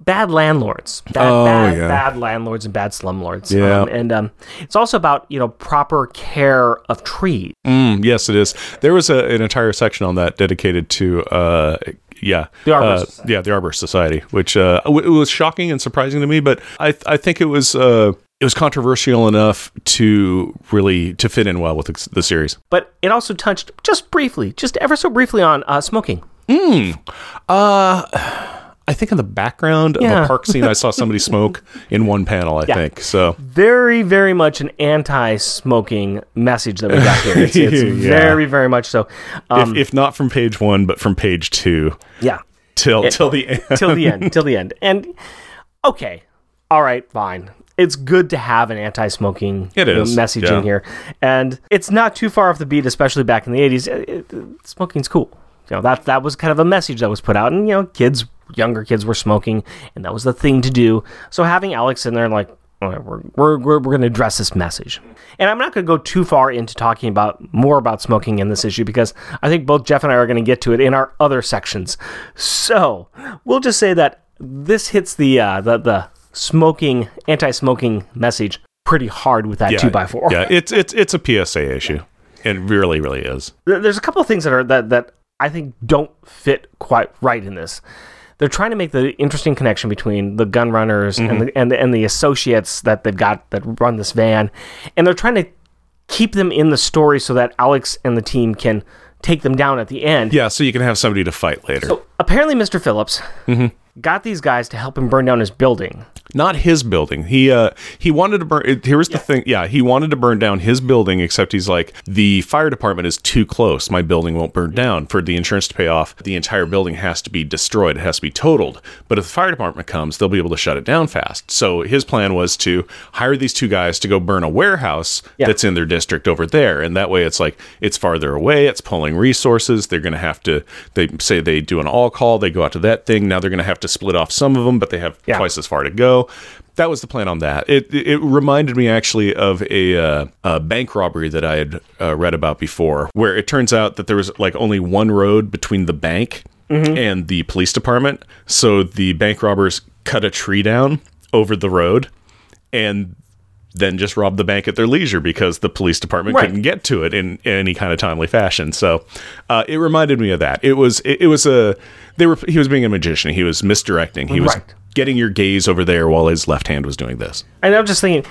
bad landlords, bad, Oh, bad, yeah. bad landlords and bad slumlords. Yeah. um, and um, it's also about you know proper care of trees. Mm, yes, it is. There was a, an entire section on that dedicated to uh, yeah, The Arborist uh, Society. yeah, the Arbor Society, which uh, w- it was shocking and surprising to me, but I I think it was uh, it was controversial enough to really to fit in well with the, the series. But it also touched just briefly, just ever so briefly on uh, smoking. Uh, I think in the background of a park scene, I saw somebody smoke in one panel. I Yeah. think so. Very, very much an anti-smoking message that we got here. It's, it's Yeah. very, very much so. Um, if, if not from page one, but from page two yeah, till till the end. till the end, till the end. And okay, all right, fine. It's good to have an anti-smoking you know, message yeah. in here, and it's not too far off the beat, especially back in the '80s. It- it- smoking's cool. You know that that was kind of a message that was put out, and you know, kids, younger kids were smoking, and that was the thing to do. So having Alex in there, like, right, we're we're we're, we're going to address this message, and I'm not going to go too far into talking about more about smoking in this issue because I think both Jeff and I are going to get to it in our other sections. So we'll just say that this hits the uh, the the smoking anti-smoking message pretty hard with that two by four. Yeah, it's it's it's a PSA issue. It really, really is. There's a couple of things that are that that I think don't fit quite right in this. They're trying to make the interesting connection between the gun runners and the mm-hmm. and the, and the associates that they've got that run this van, and they're trying to keep them in the story so that Alex and the team can take them down at the end. Yeah, so you can have somebody to fight later. So apparently, Mr. Phillips mm-hmm. got these guys to help him burn down his building. Not his building. He uh he wanted to burn. Here's the thing. Yeah, he wanted to burn down his building, except he's like the fire department is too close. My building won't burn down. For the insurance to pay off, the entire building has to be destroyed. It has to be totaled. But if the fire department comes, they'll be able to shut it down fast. So his plan was to hire these two guys to go burn a warehouse Yeah. that's in their district over there, and that way it's like it's farther away. It's pulling resources. They're going to have to. They say they do an all call. They go out to that thing. Now they're going to have to split off some of them, but they have Yeah. twice as far to go. That was the plan on that. It it reminded me actually of a, uh, a bank robbery that I had uh, read about before, where it turns out that there was like only one road between the bank and the police department. So the bank robbers cut a tree down over the road, and then just robbed the bank at their leisure because the police department Right. couldn't get to it in, in any kind of timely fashion. So uh, it reminded me of that. It was it, it was a they were he was being a magician. He was misdirecting. He was Right. getting your gaze over there while his left hand was doing this. And I'm just thinking,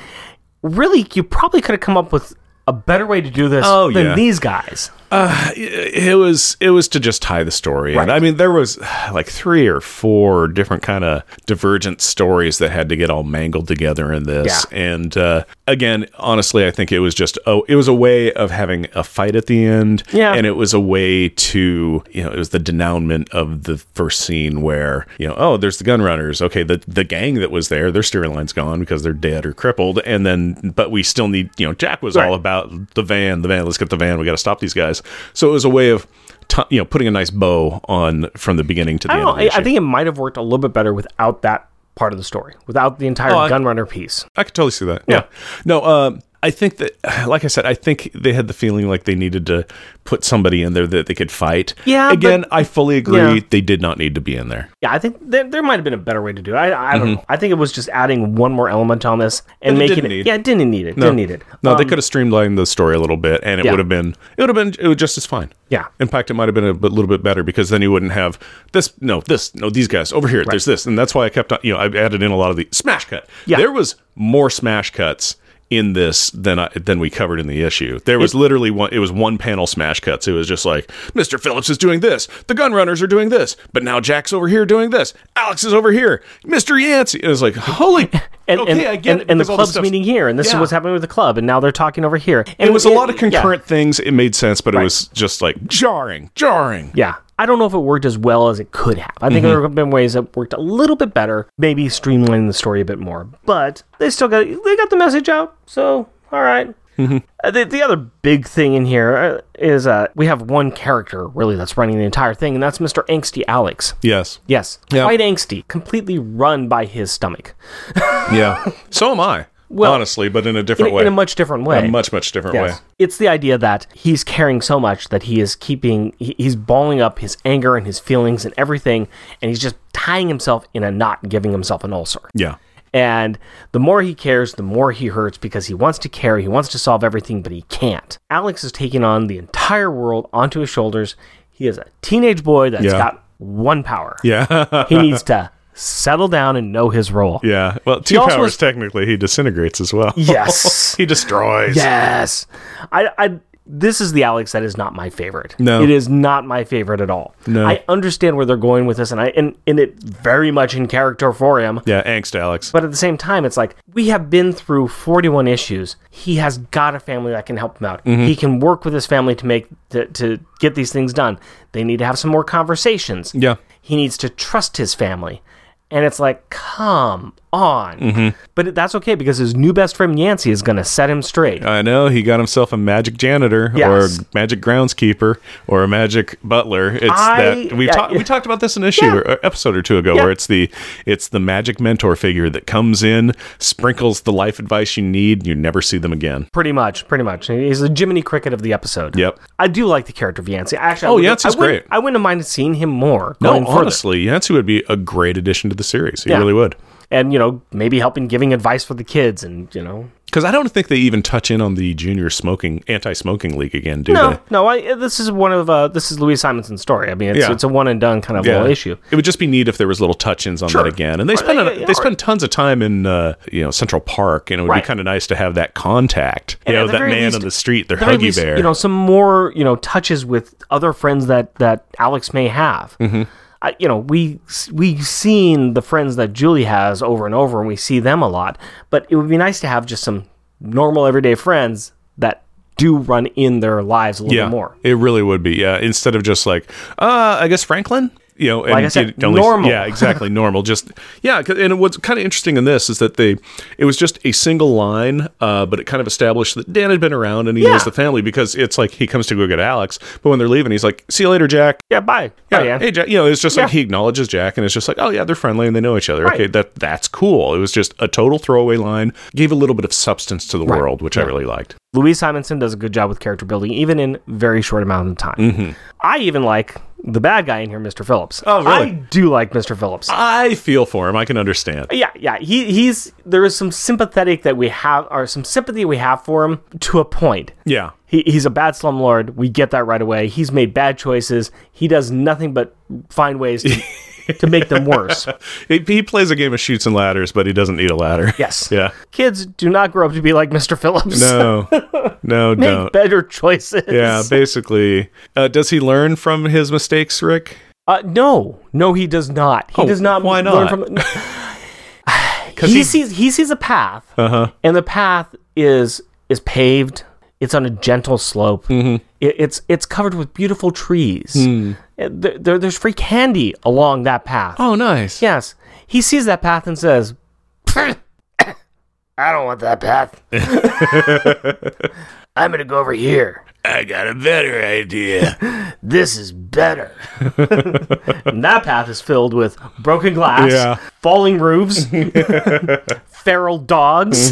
really, you probably could have come up with a better way to do this Oh, than yeah. these guys. It was it was to just tie the story Right. and i mean there was like three or four different kind of divergent stories that had to get all mangled together in this Yeah. and uh, again honestly i think it was just oh it was a way of having a fight at the end Yeah. and it was a way to you know it was the denouement of the first scene where you know oh there's the gun runners okay the the gang that was there their steering line's gone because they're dead or crippled and then but we still need you know jack was Right. all about the van the van let's get the van we got to stop these guys so it was a way of t- you know putting a nice bow on from the beginning to the I end know. the I, think it might have worked a little bit better without that part of the story, without the entire Oh, I- gunrunner piece. I could totally see that. Yeah. No, um, I think that, like I said, I think they had the feeling like they needed to put somebody in there that they could fight. Yeah, Again, but- I fully agree. Yeah. They did not need to be in there. Yeah, I think there, there might have been a better way to do it. I, I don't know. I think it was just adding one more element on this and making it. need. Yeah, it didn't need it. Didn't need it. No, they Um, could have streamlined the story a little bit, and it Yeah. would have been it would have been it was just as fine. Yeah. In fact, it might have been a bit, little bit better because then you wouldn't have this. No, this. No, these guys over here. There's this, and that's why I kept on. You know, I added in a lot of the smash cut. Yeah. There was more smash cuts in this than I, than we covered in the issue. There was literally one. It was one panel smash cuts. It was just like Mr. Phillips is doing this, the gun runners are doing this, but now Jack's over here doing this. Alex is over here. Mr. Yancey. It was like holy. And, okay, and, I get and, it. and the because all this club's stuff's- meeting here, and this Yeah. is what's happening with the club, and now they're talking over here. And It was a lot of yeah. concurrent things. It made sense, but Right. it was just like jarring, jarring. Yeah. I don't know if it worked as well as it could have. I think there have been ways that worked a little bit better, maybe streamlining the story a bit more. But they still got they got the message out. So all right. Uh, the, the other big thing in here is uh, uh, we have one character really that's running the entire thing, and that's Mr. Angsty Alex. Yes. Yes, Yeah. quite angsty, completely run by his stomach Yeah. so am I. Well, honestly, but in a in, different a- way. in a much different way. A much much different way. It's the idea that he's caring so much that he is keeping, he's balling up his anger and his feelings and everything, and he's just tying himself in a knot and giving himself an ulcer. Yeah. And the more he cares, the more he hurts because he wants to care, he wants to solve everything, but he can't. Alex is taking on the entire world onto his shoulders. He is a teenage boy that's Yeah. got one power. Yeah. He needs to settle down and know his role. yeah. Well, two also powers technically he disintegrates as well. Yes. he destroys. Yes. I, I this is the Alex that is not my favorite. No. It is not my favorite at all. No. I understand where they're going with this and I and, and it very much in character for him. Yeah, angst Alex. But at the same time, it's like we have been through 41 issues. He has got a family that can help him out. Mm-hmm. He can work with his family to make to, to get these things done. They need to have some more conversations. yeah. He needs to trust his family. And it's like, come on. Mm-hmm. But that's okay because his new best friend Yancey is going to set him straight. I know he got himself a magic janitor Yes. or magic groundskeeper or a magic butler. It's I- that we yeah, talked yeah. we talked about this in an issue Yeah. or episode or two ago Yeah. where it's the it's the magic mentor figure that comes in, sprinkles the life advice you need, and you never see them again. Pretty much, pretty much. He's the Jiminy Cricket of the episode. Yep. I do like the character of Yancey. Actually, I Oh, wouldn't- Yancey's I wouldn't- great. I wouldn't have minded seeing him more. No, going further. honestly, Yancey would be a great addition to the series. He Yeah. really would. and you know maybe helping giving advice for the kids, and you know, Because I don't think they even touch in on the junior smoking anti-smoking league again, do no, they? no. I, this is one of uh, this is Louise Simonson's story. I mean, it's, Yeah. it's a one and done kind of little issue. It would just be neat if there was little touch-ins on Sure. that again. And they spend yeah, yeah, they spend tons of time in uh, you know Central Park, and it would Right. be kind of nice to have that contact. And you know that man least- on the street, their huggy least, bear. You know, some more you know touches with other friends that that Alex may have. Mm-hmm. I, you know, we we've seen the friends that Julie has over and over, and we see them a lot. But it would be nice to have just some normal everyday friends that do run in their lives a little yeah, more. it really would be. Yeah, instead of just like, uh, I guess Franklin. You know, and Like I said, normal. Yeah, exactly, normal. Just yeah, and what's kind of interesting in this is that they, it was just a single line, uh, but it kind of established that Dan had been around and he Yeah. knows the family because it's like he comes to go get Alex, but when they're leaving, he's like, "See you later, Jack." Yeah, bye. Yeah, Bye, Ann. hey Jack. You know, it's just like he acknowledges Jack, and it's just like, oh yeah, they're friendly and they know each other. Right. Okay, that that's cool. It was just a total throwaway line. Gave a little bit of substance to the world, which I really liked. Louise Simonson does a good job with character building, even in very short amount of time. Mm-hmm. I even like the bad guy in here, Mr. Phillips. Oh, really? I do like Mr. Phillips. I feel for him. I can understand. yeah, yeah. He he's there is some sympathetic that we have, or some sympathy we have for him to a point. Yeah. He, he's a bad slumlord. We get that right away. He's made bad choices. He does nothing but find ways to, to make them worse. He, he plays a game of shoots and ladders, but he doesn't need a ladder. Yes. Yeah. Kids do not grow up to be like Mr. Phillips. No. No, Make don't. better choices. Yeah, basically. Uh, does he learn from his mistakes, Rick? Uh, no, no, he does not. He Oh, does not. why learn not? From, he, he- sees he sees a path, Uh-huh. and the path is is paved. It's on a gentle slope. Mm-hmm. It, it's it's covered with beautiful trees. Uh, There, there- there's free candy along that path. Oh, nice. Yes, he sees that path and says, "I don't want that path. I'm gonna go over here. I got a better idea. This is better." and that path is filled with broken glass, Yeah. falling roofs, feral dogs,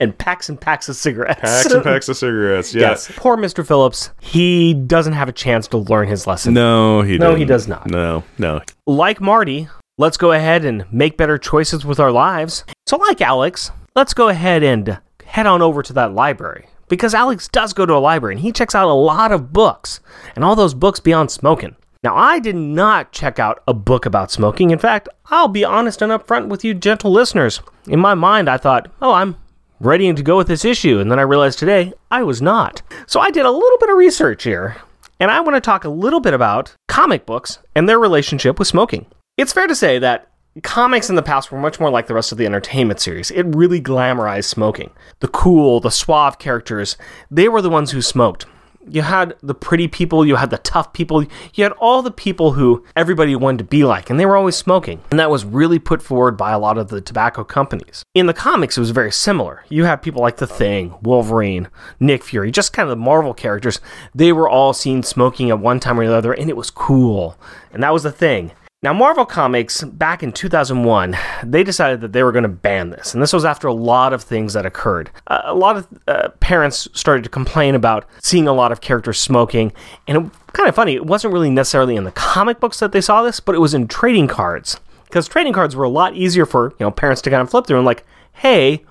and packs and packs of cigarettes. Packs and packs of cigarettes. Yeah. Yes. Poor Mr. Phillips. He doesn't have a chance to learn his lesson. No, he No, he didn't. does not. No, no. Like Marty, let's go ahead and make better choices with our lives. So, like Alex, let's go ahead and head on over to that library. Because Alex does go to a library and he checks out a lot of books, and all those books beyond smoking. Now, I did not check out a book about smoking. In fact, I'll be honest and upfront with you, gentle listeners. In my mind, I thought, oh, I'm ready to go with this issue. And then I realized today I was not. So I did a little bit of research here. And I want to talk a little bit about comic books and their relationship with smoking. It's fair to say that comics in the past were much more like the rest of the entertainment series. It really glamorized smoking. The cool, the suave characters, they were the ones who smoked. You had the pretty people, you had the tough people, you had all the people who everybody wanted to be like, and they were always smoking. And that was really put forward by a lot of the tobacco companies. In the comics, it was very similar. You had people like The Thing, Wolverine, Nick Fury, just kind of the Marvel characters. They were all seen smoking at one time or the other, and it was cool. And that was the thing. Now, Marvel Comics, back in 2001, they decided that they were going to ban this. And this was after a lot of things that occurred. Uh, a lot of uh, parents started to complain about seeing a lot of characters smoking. And it, kind of funny, it wasn't really necessarily in the comic books that they saw this, but it was in trading cards. Because trading cards were a lot easier for you know parents to kind of flip through and like, hey,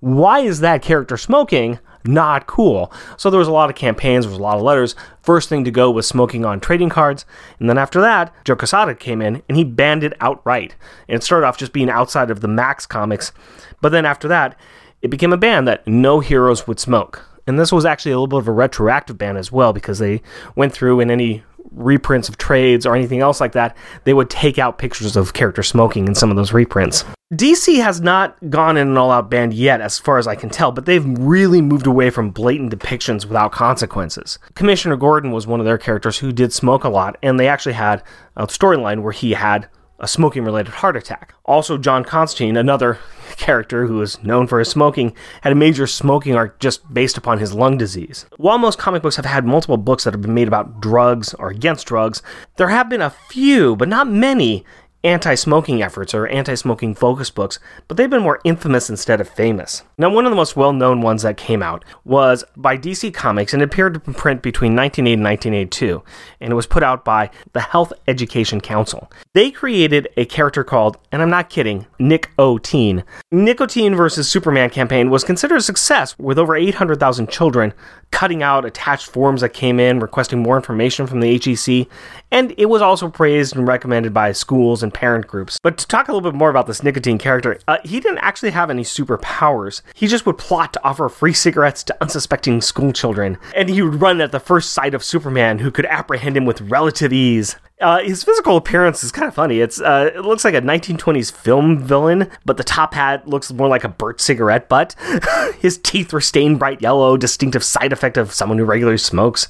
why is that character smoking? Not cool. So there was a lot of campaigns, there was a lot of letters. First thing to go was smoking on trading cards, and then after that, Joe Quesada came in and he banned it outright. And it started off just being outside of the Max comics, but then after that, it became a ban that no heroes would smoke. And this was actually a little bit of a retroactive ban as well because they went through and any reprints of trades or anything else like that, they would take out pictures of characters smoking in some of those reprints. DC has not gone in an all out ban yet, as far as I can tell, but they've really moved away from blatant depictions without consequences. Commissioner Gordon was one of their characters who did smoke a lot, and they actually had a storyline where he had a smoking related heart attack. Also, John Constantine, another character who is known for his smoking, had a major smoking arc just based upon his lung disease. While most comic books have had multiple books that have been made about drugs or against drugs, there have been a few, but not many, anti smoking efforts or anti smoking focus books, but they've been more infamous instead of famous. Now, one of the most well known ones that came out was by DC Comics and appeared in print between 1980 and 1982, and it was put out by the Health Education Council. They created a character called, and I'm not kidding, Nick O'Teen. Nicotine versus Superman campaign was considered a success with over 800,000 children cutting out attached forms that came in requesting more information from the HEC, and it was also praised and recommended by schools and parent groups. But to talk a little bit more about this nicotine character, uh, he didn't actually have any superpowers. He just would plot to offer free cigarettes to unsuspecting school children, and he would run at the first sight of Superman, who could apprehend him with relative ease. Uh, his physical appearance is kind of funny. It's uh, it looks like a 1920s film villain, but the top hat looks more like a Burt cigarette butt. his teeth were stained bright yellow, distinctive side effect of someone who regularly smokes,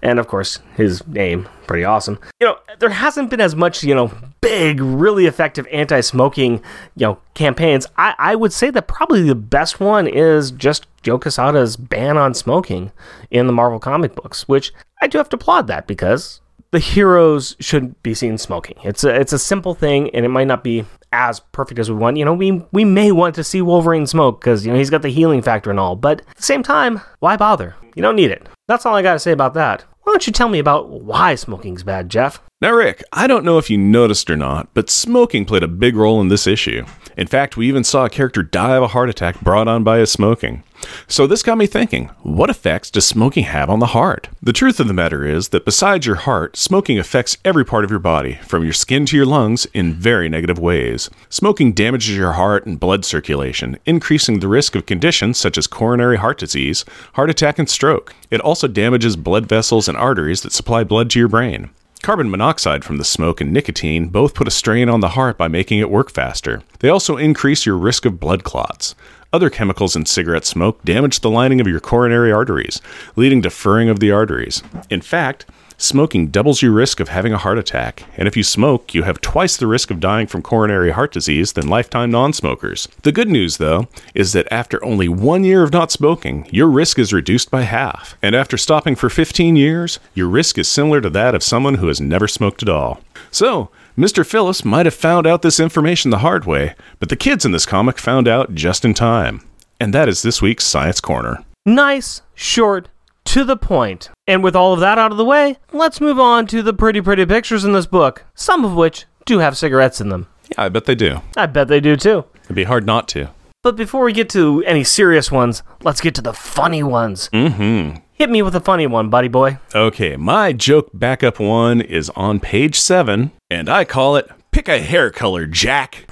and of course his name, pretty awesome. You know, there hasn't been as much you know big, really effective anti-smoking you know campaigns. I, I would say that probably the best one is just Joe Quesada's ban on smoking in the Marvel comic books, which I do have to applaud that because the heroes shouldn't be seen smoking. It's a, it's a simple thing, and it might not be as perfect as we want. You know, we we may want to see Wolverine smoke because you know he's got the healing factor and all, but at the same time, why bother? You don't need it. That's all I got to say about that. Why don't you tell me about why smoking's bad, Jeff? Now, Rick, I don't know if you noticed or not, but smoking played a big role in this issue. In fact, we even saw a character die of a heart attack brought on by his smoking. So this got me thinking, what effects does smoking have on the heart? The truth of the matter is that besides your heart, smoking affects every part of your body, from your skin to your lungs, in very negative ways. Smoking damages your heart and blood circulation, increasing the risk of conditions such as coronary heart disease, heart attack, and stroke. It also damages blood vessels and arteries that supply blood to your brain. Carbon monoxide from the smoke and nicotine both put a strain on the heart by making it work faster. They also increase your risk of blood clots. Other chemicals in cigarette smoke damage the lining of your coronary arteries, leading to furring of the arteries. In fact, Smoking doubles your risk of having a heart attack, and if you smoke, you have twice the risk of dying from coronary heart disease than lifetime non smokers. The good news, though, is that after only one year of not smoking, your risk is reduced by half. And after stopping for 15 years, your risk is similar to that of someone who has never smoked at all. So, Mr. Phillips might have found out this information the hard way, but the kids in this comic found out just in time. And that is this week's Science Corner. Nice, short, to the point. And with all of that out of the way, let's move on to the pretty, pretty pictures in this book, some of which do have cigarettes in them. Yeah, I bet they do. I bet they do too. It'd be hard not to. But before we get to any serious ones, let's get to the funny ones. Mm-hmm. Hit me with a funny one, buddy boy. Okay, my joke backup one is on page seven, and I call it Pick a Hair Color, Jack.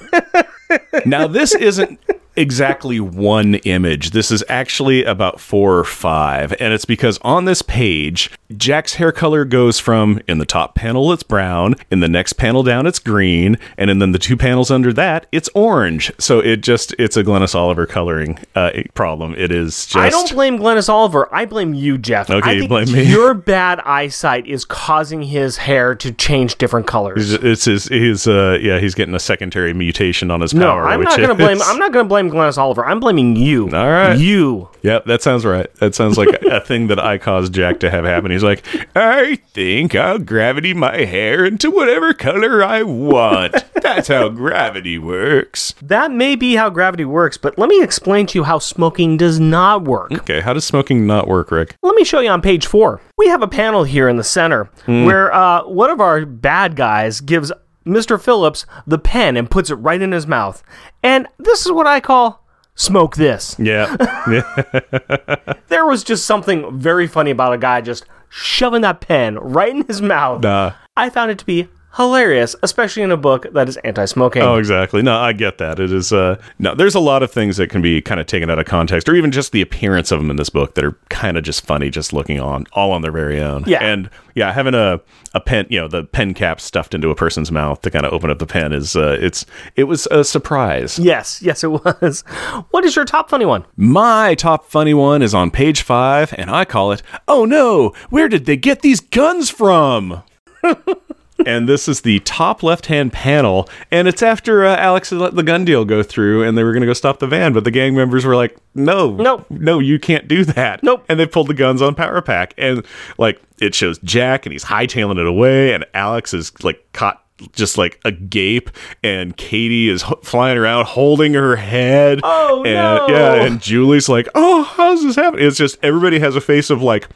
now, this isn't exactly one image. This is actually about four or five. And it's because on this page, Jack's hair color goes from in the top panel, it's brown, in the next panel down, it's green, and then the two panels under that, it's orange. So it just, it's a Glynis Oliver coloring uh, problem. It is just. I don't blame Glynis Oliver. I blame you, Jeff. Okay, I you blame me. Your bad eyesight is causing his hair to change different colors. It's his, his, uh, yeah, he's getting a secondary mutation on his power. No. I'm which not going to blame. I'm not going to blame Glynis Oliver. I'm blaming you. All right. you. Yep, that sounds right. That sounds like a thing that I caused Jack to have happen. He's like, I think I'll gravity my hair into whatever color I want. That's how gravity works. That may be how gravity works, but let me explain to you how smoking does not work. Okay, how does smoking not work, Rick? Let me show you on page four. We have a panel here in the center where uh, one of our bad guys gives Mr. Phillips the pen and puts it right in his mouth. And this is what I call smoke this. Yeah. There was just something very funny about a guy just shoving that pen right in his mouth. Nah. I found it to be hilarious, especially in a book that is anti-smoking. Oh, exactly. No, I get that. It is uh no, there's a lot of things that can be kind of taken out of context or even just the appearance of them in this book that are kind of just funny just looking on all on their very own. Yeah. And yeah, having a a pen, you know, the pen cap stuffed into a person's mouth to kind of open up the pen is uh it's it was a surprise. Yes, yes, it was. What is your top funny one? My top funny one is on page 5 and I call it "Oh no, where did they get these guns from?" and this is the top left-hand panel and it's after uh, Alex had let the gun deal go through and they were going to go stop the van but the gang members were like, "No. Nope. No, you can't do that." Nope. And they pulled the guns on Power Pack and like it shows Jack and he's hightailing it away and Alex is like caught just like agape and Katie is h- flying around holding her head. Oh, and, no. Yeah, and Julie's like, "Oh, how's this happening?" It's just everybody has a face of like,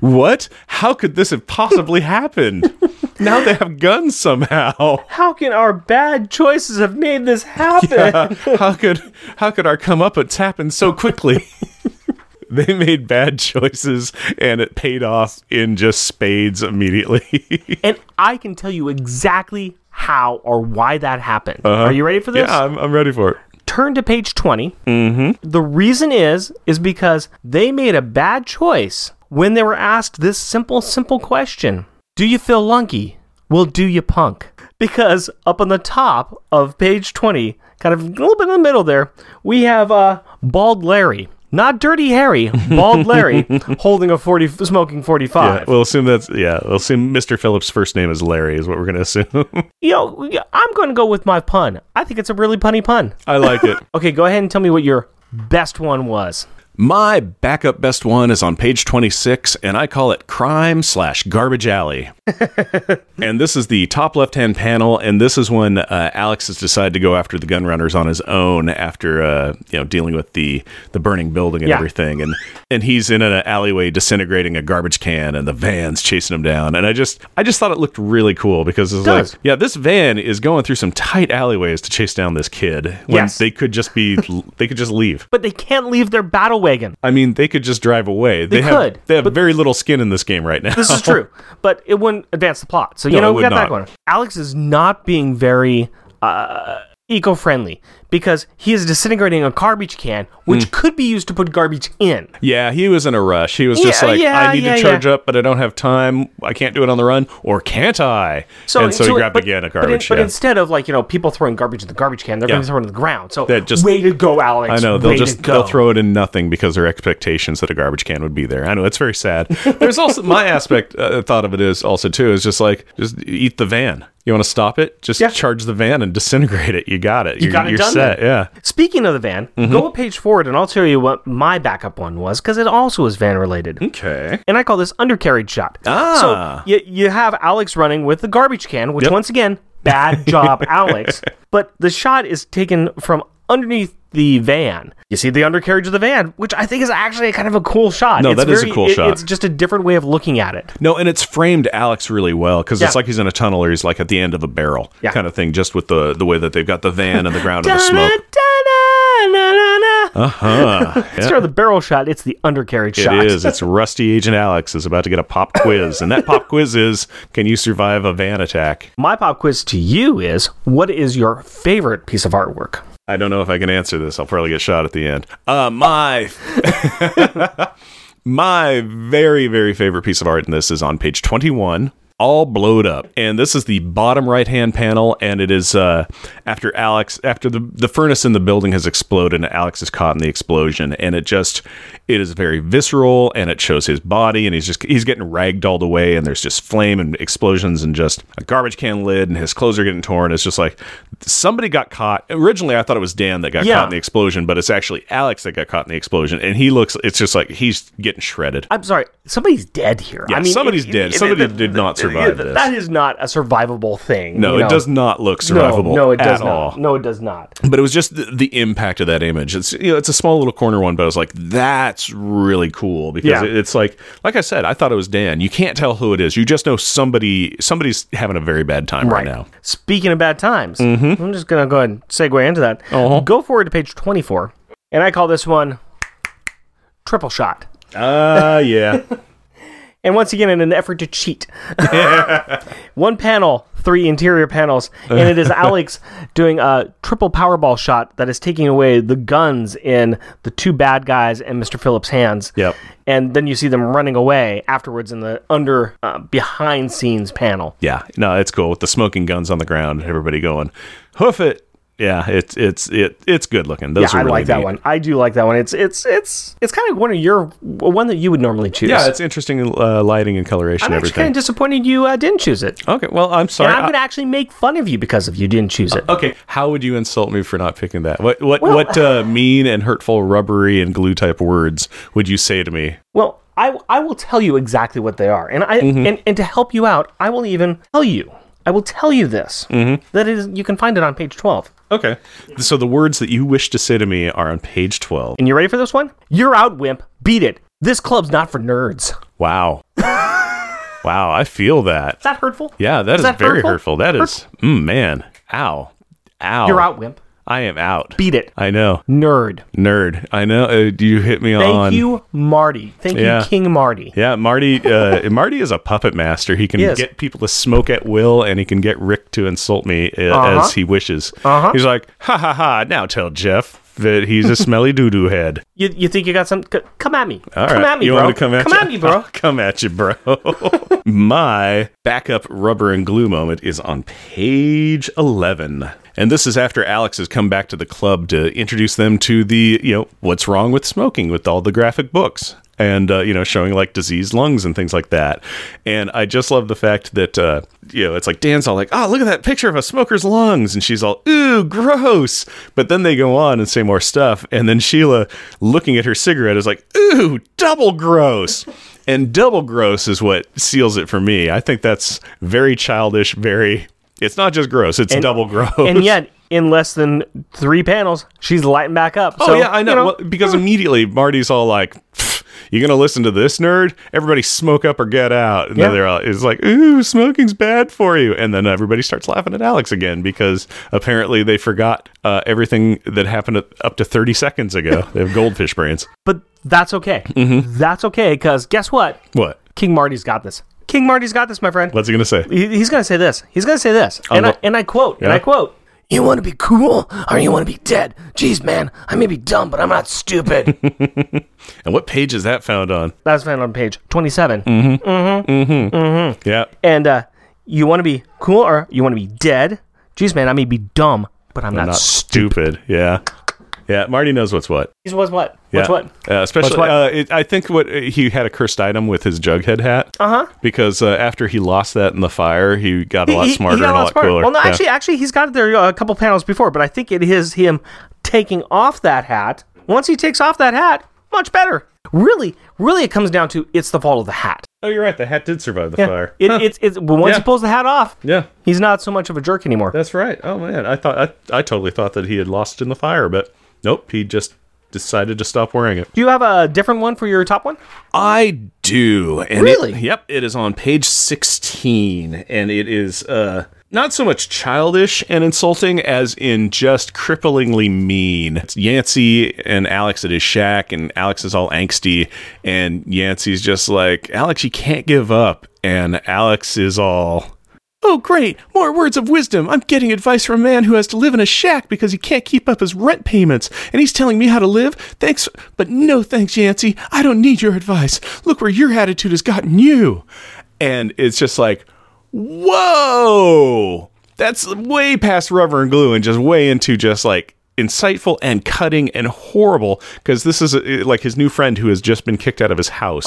"What? How could this have possibly happened?" now they have guns somehow. How can our bad choices have made this happen? how could how could our comeuppance happen so quickly? they made bad choices and it paid off in just spades immediately. And I can tell you exactly how or why that happened. Are you ready for this? yeah, I'm, I'm ready for it. Turn to page 20. Mm-hmm. The reason is is because they made a bad choice when they were asked this simple, simple question: Do you feel lunky? Well, do you punk? Because up on the top of page 20, kind of a little bit in the middle there, we have uh, Bald Larry. Not Dirty Harry, Bald Larry, holding a 40, smoking 45. Yeah, we'll assume that's yeah. We'll assume Mr. Phillips' first name is Larry, is what we're gonna assume. you know, I'm going to go with my pun. I think it's a really punny pun. I like it. Okay, go ahead and tell me what your best one was. My backup best one is on page 26, and I call it Crime slash Garbage Alley. and this is the top left hand panel, and this is when uh, Alex has decided to go after the gun runners on his own after uh, you know dealing with the the burning building and Yeah. everything, and and he's in an alleyway disintegrating a garbage can, and the van's chasing him down. And I just I just thought it looked really cool because it's does. like yeah, this van is going through some tight alleyways to chase down this kid when Yes. they could just be they could just leave. But they can't leave their battle wagon. I mean, they could just drive away. They, have, could, They have very little skin in this game right now. This is true, but it wouldn't advance the plot. So you No, know we got that not. going. Alex is not being very uh, eco-friendly because he is disintegrating a garbage can, which Hmm. could be used to put garbage in. yeah, he was in a rush. He was just like, yeah, I need yeah, to charge yeah. up, but I don't have time. I can't do it on the run, or can't I? So, and so, he grabbed but, again a but in- garbage. But, yeah. instead of like you know people throwing garbage in the garbage can, they're going to throw it in the ground. So That just- way to go, Alex. I know they'll Way just they'll throw it in nothing because their expectations that a garbage can would be there. I know it's very sad. There's also my aspect uh, thought of it is also too is just like just eat the van. You want to stop it? Just Yeah. charge the van and disintegrate it. You got it. You You're, got it you're done set. Yeah. Speaking of the van, Mm-hmm. go a page forward, and I'll tell you what my backup one was because it also is van related. Okay. and I call this undercarriage shot. Ah. So you, you have Alex running with the garbage can, which Yep. once again, bad job, Alex. But the shot is taken from underneath the van. You see the undercarriage of the van, which I think is actually kind of a cool shot. No, it's that is a cool it- shot. It's just a different way of looking at it. No, and it's framed Alex really well because Yeah. it's like he's in a tunnel or he's like at the end of a barrel Yeah. kind of thing, just with the the way that they've got the van and the ground and the smoke. Da-da-da-da-na-na-na. Huh. Instead of the barrel shot, it's the undercarriage It shot. is. It's Rusty Agent Alex is about to get a pop quiz, and that pop quiz is: Can you survive a van attack? My pop quiz to you is: What is your favorite piece of artwork? I don't know if I can answer this. I'll probably get shot at the end. Uh, my my very very favorite piece of art in this is on page twenty one. All blowed up, and this is the bottom right hand panel, and it is uh, after Alex, after the the furnace in the building has exploded, and Alex is caught in the explosion, and it just it is very visceral, and it shows his body, and he's just he's getting ragdolled away, and there's just flame and explosions, and just a garbage can lid, and his clothes are getting torn. It's just like somebody got caught. Originally, I thought it was Dan that got Yeah. caught in the explosion, but it's actually Alex that got caught in the explosion, and he looks. It's just like he's getting shredded. I'm sorry, somebody's dead here. Yeah, I mean, somebody's dead. Somebody did not survive this. That is not a survivable thing. No, it know? does not look survivable. No, no, it does at not. all. No, it does not. But it was just the, the impact of that image. It's you know, it's a small little corner one, but I was like, that's really cool because Yeah. it's like, like I said, I thought it was Dan. You can't tell who it is. You just know somebody. Somebody's having a very bad time right, now. Speaking of bad times, mm-hmm. I'm just gonna go ahead and segue into that. Uh-huh. Go forward to page 24, and I call this one triple shot. Ah, yeah. And once again, in an effort to cheat, one panel, three interior panels, and it is Alex doing a triple Powerball shot that is taking away the guns in the two bad guys and Mr. Phillips' hands. Yep. And then you see them running away afterwards in the under uh, behind scenes panel. yeah. No, it's cool with the smoking guns on the ground. And everybody going, hoof it. Yeah, it's it's it it's good looking. Those yeah, are I really like that neat. one. I do like that one. It's it's it's it's kind of one of your one that you would normally choose. Yeah, it's interesting uh, lighting and coloration I'm actually kind of disappointed you uh, didn't choose it. okay, well, I'm sorry. and I'm I- going to actually make fun of you because of you didn't choose it. Okay, how would you insult me for not picking that? What what Well- what uh, mean and hurtful, rubbery and glue type words would you say to me? Well, I, I will tell you exactly what they are, and I and, and to help you out, I will even tell you. I will tell you this. That is, you can find it on page twelve. Okay, so the words that you wish to say to me are on page twelve. And you ready for this one? You're out, wimp. Beat it. This club's not for nerds. Wow, wow, I feel that. Is that hurtful? Yeah, that is, that very hurtful? hurtful. That is, mm, man, ow, ow. You're out, wimp. I am out. Beat it. I know, Nerd. nerd. I know. Uh, you hit me Thank on. Thank you, Marty. Thank Yeah. you, King Marty. Yeah, Marty. Uh, Marty is a puppet master. He can He get people to smoke at will, and he can get Rick to insult me uh, Uh-huh. as he wishes. Uh-huh. He's like, ha ha ha! Now tell Jeff that he's a smelly doo doo head. You, you think you got some? c- Come at me. All come right. at me, you bro. want me to come at you? me, bro. I'll come at you, bro. My backup rubber and glue moment is on page 11. And this is after Alex has come back to the club to introduce them to the, you know, what's wrong with smoking with all the graphic books and, uh, you know, showing like diseased lungs and things like that. And I just love the fact that, uh, you know, it's like Dan's all like, oh, look at that picture of a smoker's lungs. And she's all, ooh, gross. But then they go on and say more stuff. And then Sheila, looking at her cigarette, is like, ooh, double gross. And double gross is what seals it for me. I think that's very childish, very. It's not just gross, it's double gross. and yet, in less than three panels, she's lighting back up. Oh So, yeah, I know. you Well, because immediately Marty's all like, "Pfft, "You gonna listen to this nerd? Everybody smoke up or get out." And Yeah. then they're all, it's like, "Ooh, smoking's bad for you." And then everybody starts laughing at Alex again because apparently they forgot uh, everything that happened up to thirty seconds ago. they have goldfish brains. but that's okay. Mm-hmm. That's okay because guess what? What? King Marty's got this. King Marty's got this, my friend. What's he gonna say? He- he's gonna say this. He's gonna say this, and I and I quote, and I quote. You want to be cool, or you want to be dead? Jeez, man, I may be dumb, but I'm not stupid. And what page is that found on? That's found on page 27. Mm hmm. Mm hmm. Mm hmm. Mm-hmm. Yeah. And uh, you want to be cool, or you want to be dead? Jeez, man, I may be dumb, but I'm, not, Not stupid. stupid. Yeah. Yeah. Marty knows what's what. He's what's what? Yeah. What's what? Uh, especially, what? Uh, it, I think what he had a cursed item with his Jughead hat. Uh huh. Because uh, after he lost that in the fire, he got a lot He- he- smarter he got and a lot lot smarter. cooler. Well, no, Yeah. actually, actually, he's got it there uh, a couple panels before, but I think it is him taking off that hat. Once he takes off that hat, much better. Really, really, it comes down to it's the fault of the hat. oh, you're right. The hat did survive the Yeah. fire. It, Huh. It's it's once Yeah. he pulls the hat off, yeah, he's not so much of a jerk anymore. that's right. Oh man, I thought I, I totally thought that he had lost in the fire, but nope, he just decided to stop wearing it. Do you have a different one for your top one? I do. And Really? It, yep. It is on page 16. And it is uh not so much childish and insulting as in just cripplingly mean. It's Yancey and Alex at his shack, and Alex is all angsty, and Yancey's just like, Alex, you can't give up. And Alex is all, Oh, great! More words of wisdom! I'm getting advice from a man who has to live in a shack because he can't keep up his rent payments, and he's telling me how to live? Thanks, but no thanks, Yancey. I don't need your advice. Look where your attitude has gotten you. And it's just like, whoa! That's way past rubber and glue and just way into just like insightful and cutting and horrible because this is uh, like his new friend who has just been kicked out of his house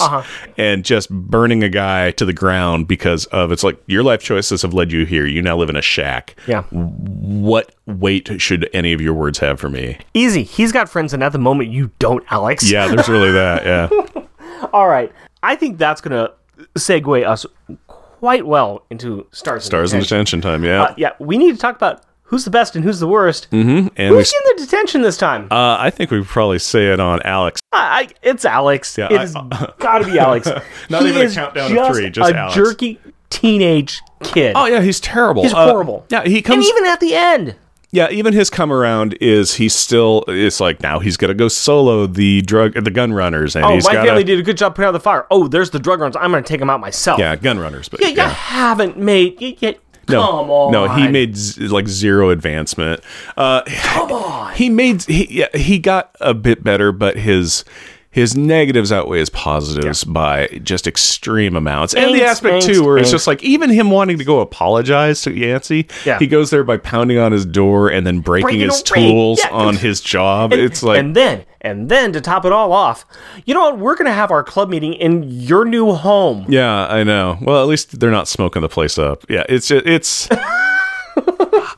and just burning a guy to the ground because of it's like your life choices have led you here. You now live in a shack. Yeah. What weight should any of your words have for me? Easy. He's got friends, and at the moment, you don't, Alex. Yeah, there's really that. Yeah. All right. I think that's going to segue us quite well into Stars, Stars Detention. detention time. Yeah. Uh, yeah, we need to talk about who's the best and who's the worst. Mm-hmm. and Who's in the detention this time? uh, I think we probably say it on Alex. I, I, it's Alex. Yeah, it's got to be Alex. Not He even a countdown of three, just a Alex. jerky teenage kid. Oh yeah, he's terrible. He's Uh, horrible. yeah, he and comes. even at the end, Yeah, even his come around is he's still it's like now he's gonna go solo the drug the gun runners and oh, he's my got family did a good job putting out the fire. Oh, there's the drug runs. I'm going to take them out myself. yeah gun runners but Yeah, you haven't made. You, you, no come on. no he made z- like zero advancement. Uh, Come on. he made he yeah he got a bit better but his. His negatives outweigh his positives by just extreme amounts, and the aspect too, where it's just like even him wanting to go apologize to Yancey, Yeah. he goes there by pounding on his door and then breaking, Breaking his tools Yeah. on his job. And- it's like and then, and then to top it all off, you know what? We're going to have our club meeting in your new home. Yeah, I know. Well, at least they're not smoking the place up. Yeah, it's just, it's.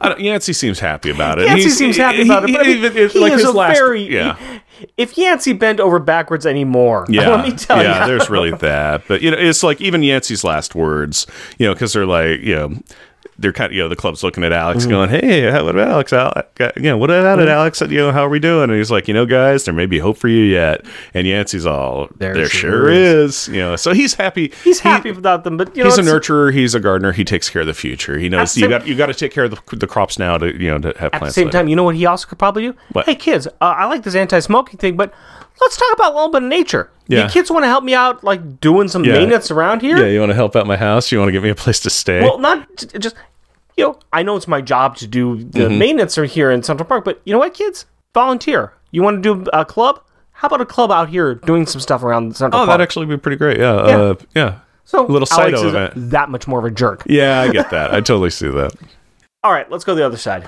I don't, Yancey seems happy about it. Yancey He's- seems happy he- about it, he- but I mean, he like is his a last, very. yeah, If Yancey bent over backwards anymore, yeah, let me tell yeah. you. Yeah, there's really that, but you know, it's like even Yancey's last words, you know, because they're like, you know. They're kind of, you know, the club's looking at Alex, Mm-hmm. going, "Hey, how- what about Alex? Al- you know, what about it, Alex? You know, how are we doing?" And he's like, "You know, guys, there may be hope for you yet." And Yancey's all, There "There, sure sure is. You know, so he's happy. He's He- happy without them, but you know, he's a nurturer. He's a gardener. He takes care of the future. He knows you same- got you got to take care of the, the crops now to you know to have At the plants. same later. time, you know what he also could probably do? What? Hey, kids, uh, I like this anti-smoking thing, but let's talk about a little bit of nature. Yeah. You kids want to help me out, like doing some Yeah. maintenance around here? yeah, you want to help out my house? You want to give me a place to stay? Well, not just you know. I know it's my job to do the Mm-hmm. maintenance here in Central Park, but you know what, kids, volunteer. You want to do a club? How about a club out here doing some stuff around Central oh, Park? Oh, that'd actually be pretty great. Yeah, yeah. Uh, yeah. so a little Alex Saito is event. that much more of a jerk. Yeah, I get that. I totally see that. All right, let's go the other side.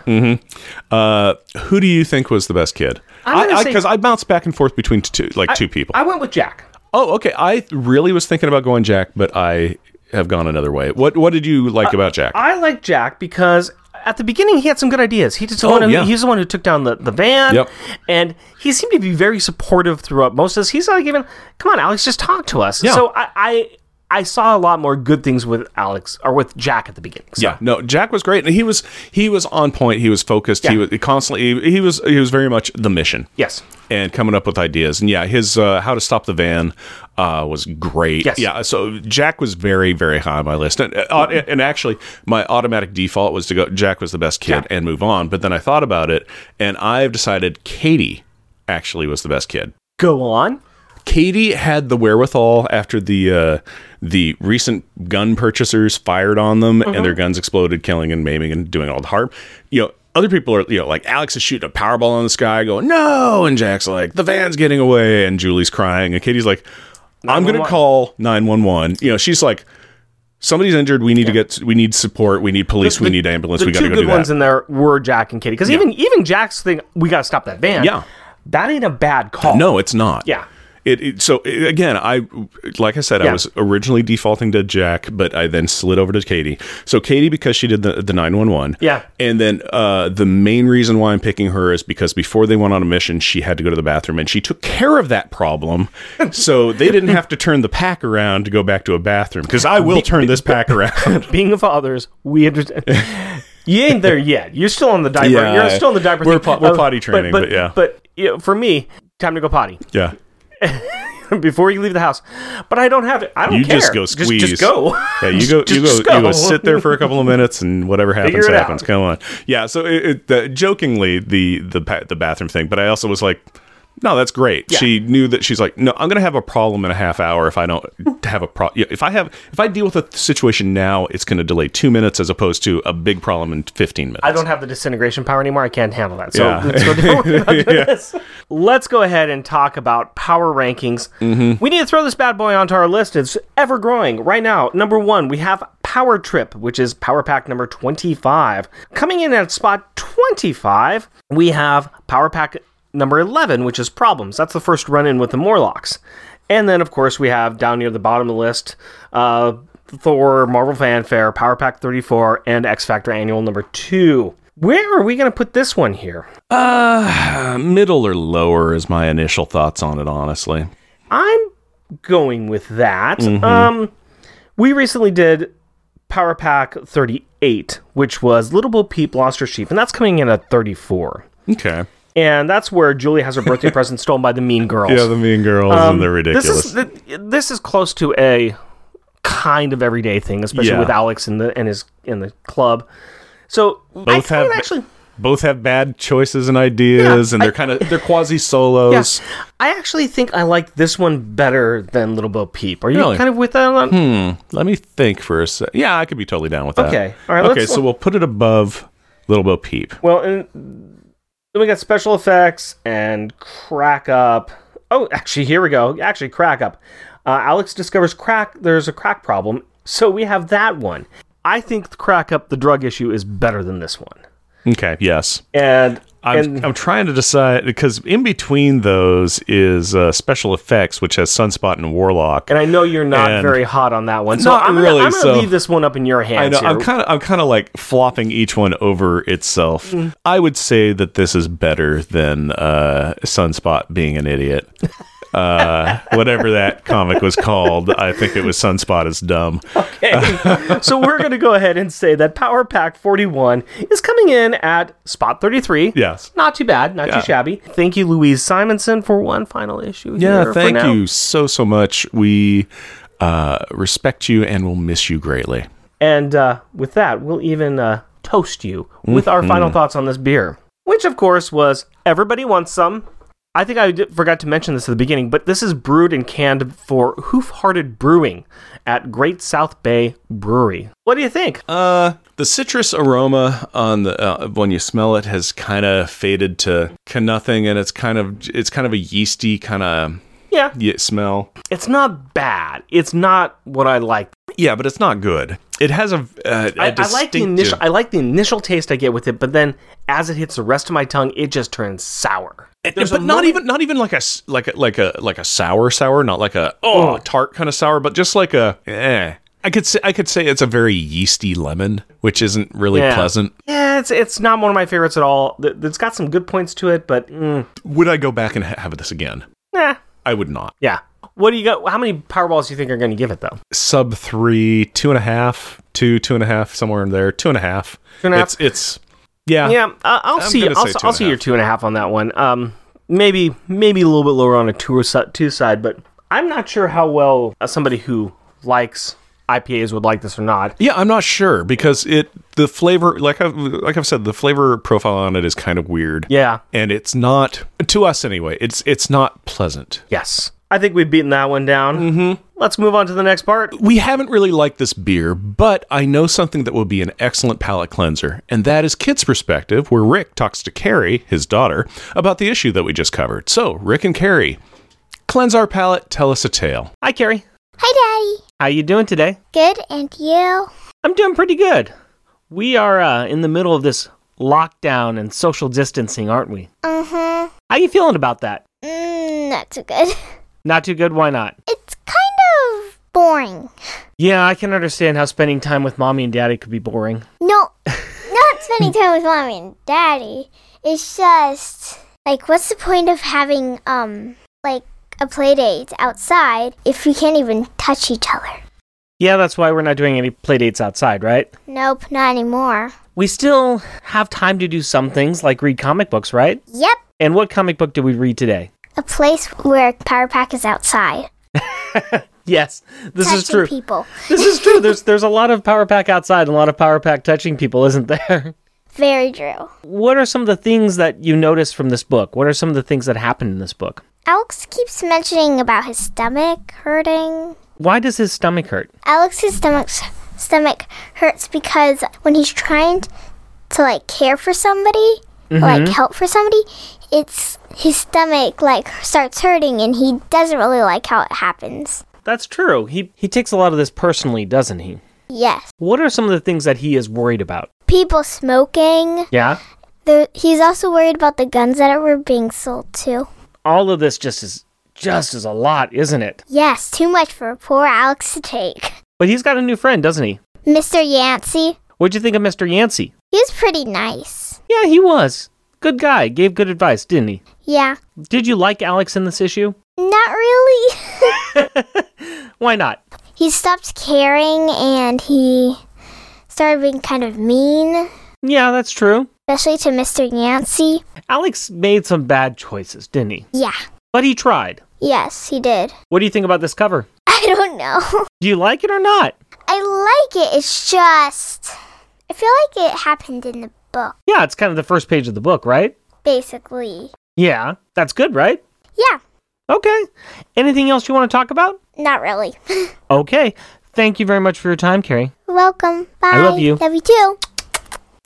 Uh, who do you think was the best kid? I'm I because I, bounced back and forth between two like two people. I went with Jack. oh, okay. I really was thinking about going Jack, but I have gone another way. What What did you like about Jack? Uh, I like Jack because at the beginning he had some good ideas. He just Oh, who, yeah. he's the one who took down the, the van. Yep. And he seemed to be very supportive throughout most of this. He's like even, come on, Alex, just talk to us. Yeah. So I, I I saw a lot more good things with Alex or with Jack at the beginning. So. Yeah, no, Jack was great, and he was he was on point. He was focused. He was he constantly. He, he was he was very much the mission. Yes. and coming up with ideas. And yeah, his uh, how to stop the van uh, was great. Yes. Yeah, so Jack was very very high on my list, and uh, and actually my automatic default was to go Jack was the best kid Yeah. and move on. But then I thought about it, and I've decided Katie actually was the best kid. Go on. Katie had the wherewithal after the uh, the recent gun purchasers fired on them and their mm-hmm. guns exploded, killing and maiming and doing all the harm. You know, other people are you know like Alex is shooting a powerball in the sky, going no, and Jack's like the van's getting away, and Julie's crying, and Katie's like, I'm gonna call nine one one. You know, she's like. Somebody's injured. We need to get. We need support. We need police. we need ambulance. The we got to two go good do that. ones in there were Jack and Katie. Because even even Jack's thing, we got to stop that van. Yeah. That ain't a bad call. No, it's not. Yeah. It, it so i again, I like I said, I was originally defaulting to Jack, but I then slid over to Katie. So Katie because she did the the nine one one. Yeah. And then uh, the main reason why I'm picking her is because before they went on a mission, she had to go to the bathroom, and she took care of that problem. so they didn't have to turn the pack around to go back to a bathroom because I will turn this pack around. Being a fathers, we understand. you ain't there yet. You're still on the diaper. Yeah, You're still in the diaper. we're po- we're potty training, but yeah. But you know, for me, time to go potty. yeah. before you leave the house. But I don't have it. I don't know. You care. just go squeeze. Just, go. Yeah, you go, Just- you go, just you go go. sit there for a couple of minutes, and whatever happens, happens. out. Come on, yeah. So, it, it, jokingly, the the the bathroom thing, but I also was like, no, that's great. Yeah. She knew that she's like, no, I'm gonna have a problem in a half hour if I don't have a problem. If I have, if I deal with a situation now, it's gonna delay two minutes as opposed to a big problem in 15 minutes. I don't have the disintegration power anymore. I can't handle that. So Yeah. let's, go don't worry about doing this. let's go ahead and talk about power rankings. Mm-hmm. We need to throw this bad boy onto our list. It's ever growing. Right now, number one, we have Power Trip, which is Power Pack number 25. Coming in at spot 25, we have Power Pack number 11, which is Problems. That's the first run in with the Morlocks. And then, of course, we have down near the bottom of the list uh, Thor, Marvel Fanfare, Power Pack 34, and X Factor Annual number 2. Where are we going to put this one here? Uh, middle or lower is my initial thoughts on it. Honestly, I'm going with that. Um, we recently did Power Pack 38, which was Little Bo Peep Lost Her Sheep, and that's coming in at 34. okay. And that's where Julie has her birthday present stolen by the Mean Girls. Yeah, the Mean Girls Um, and they're ridiculous. This is th- this is close to a kind of everyday thing, especially Yeah. with Alex in the and his in the club. So Both have- actually, Both have bad choices and ideas, Yeah, and they're kind of they're quasi solos. yes, I actually think I like this one better than Little Bo Peep. Are you Really? kind of with that? On? Let me think for a sec. Yeah, I could be totally down with that. Okay. All right, Okay, so we'll put it above Little Bo Peep. Well, and then we got special effects and crack up. Oh, actually, here we go. Actually, crack up. Uh, Alex discovers crack. There's a crack problem, so we have that one. I think the crack up the drug issue is better than this one. Okay. Yes. And I'm, and I'm trying to decide because in between those is uh, special effects, which has Sunspot and Warlock. and I know you're not very hot on that one, so Not I'm gonna, really, I'm gonna so- leave this one up in your hands. I know. I'm kind of. I'm kind of like flopping each one over itself. Mm. I would say that this is better than uh, Sunspot being an idiot. Uh, whatever that comic was called, I think it was Sunspot is dumb. Okay. so we're going to go ahead and say that Power Pack 41 is coming in at spot 33. Yes. Not too bad, not Yeah. too shabby. Thank you, Louise Simonson, for one final issue. Yeah, thank you so so much. We uh, respect you and will miss you greatly. And uh, with that, we'll even uh, toast you with our final Mm-hmm. thoughts on this beer, which of course was Everybody Wants Some. I think I did, forgot to mention this at the beginning, but this is brewed and canned for Hoof Hearted Brewing at Great South Bay Brewery. What do you think? Uh, the citrus aroma on the uh, when you smell it has kind of faded to, nothing, and it's kind of it's kind of a yeasty kind of yeah, smell. it's not bad. It's not what I like. Yeah, but it's not good. It has a, uh, a I, I like the initial. I like the initial taste I get with it, but then as it hits the rest of my tongue, it just turns sour. There's but not moment- even not even like a like a like a like a sour sour, not like a oh tart kind of sour, but just like a eh. I could say I could say it's a very yeasty lemon, which isn't really Yeah. pleasant. Yeah, it's it's not one of my favorites at all. It's got some good points to it, but mm, Would I go back and ha- have this again? nah. I would not. Yeah. What do you got? How many Powerballs do you think are going to give it though? Sub three, two and a half, two, two and a half, somewhere in there. Two and a half. Two and a half? It's it's yeah. Yeah, uh, I'll I'm see. I'll, two I'll and see your two and a half on that one. Um, maybe maybe a little bit lower on a two or si- two side, but I'm not sure how well uh, somebody who likes IPAs would like this or not. Yeah, I'm not sure because it the flavor like I like I've said the flavor profile on it is kind of weird. Yeah. And it's not to us anyway. It's it's not pleasant. Yes. I think we've beaten that one down. Mm-hmm. Let's move on to the next part. We haven't really liked this beer, but I know something that will be an excellent palate cleanser, and that is Kit's perspective, where Rick talks to Carrie, his daughter, about the issue that we just covered. So, Rick and Carrie, cleanse our palate, tell us a tale. Hi, Carrie. Hi, Daddy. How you doing today? Good, and you? I'm doing pretty good. We are uh, in the middle of this lockdown and social distancing, aren't we? Uh-huh. How you feeling about that? Mm, not too good. Not too good. Why not? It's kind of boring. Yeah, I can understand how spending time with mommy and daddy could be boring. No, not spending time with mommy and daddy. It's just like, what's the point of having um like a play date outside if we can't even touch each other? Yeah, that's why we're not doing any play dates outside, right? Nope, not anymore. We still have time to do some things like read comic books, right? Yep, And what comic book did we read today? A place where Power Pack is outside. Yes, this is true. people. This is true. There's there's a lot of Power Pack outside, and a lot of Power Pack touching people, isn't there? Very true. What are some of the things that you notice from this book? What are some of the things that happen in this book? Alex keeps mentioning about his stomach hurting. Why does his stomach hurt? Alex's stomach stomach hurts because when he's trying to like care for somebody, or, like mm-hmm. help for somebody, it's his stomach like starts hurting and he doesn't really like how it happens. That's true. He he takes a lot of this personally, doesn't he? Yes. What are some of the things that he is worried about? People smoking. Yeah? There, he's also worried about the guns that were being sold too. All of this just is just is a lot, isn't it? Yes, too much for poor Alex to take. But he's got a new friend, doesn't he? Mr. Yancey, What'd you think of Mr. Yancey? he was pretty nice. Yeah, he was. Good guy. Gave good advice, didn't he? Yeah. Did you like Alex in this issue? Not really. Why not? he stopped caring and he started being kind of mean, Yeah, that's true. especially to Mr. Yancey. Alex made some bad choices, didn't he? Yeah. But he tried. Yes, he did. What do you think about this cover? I don't know. Do you like it or not? I like it. It's just. I feel like it happened in the book, Yeah, it's kind of the first page of the book, right? basically. Yeah, that's good, right? Yeah, Okay. Anything else you want to talk about? not really. Okay. Thank you very much for your time, Carrie. Welcome. Bye. I love you. Love you too.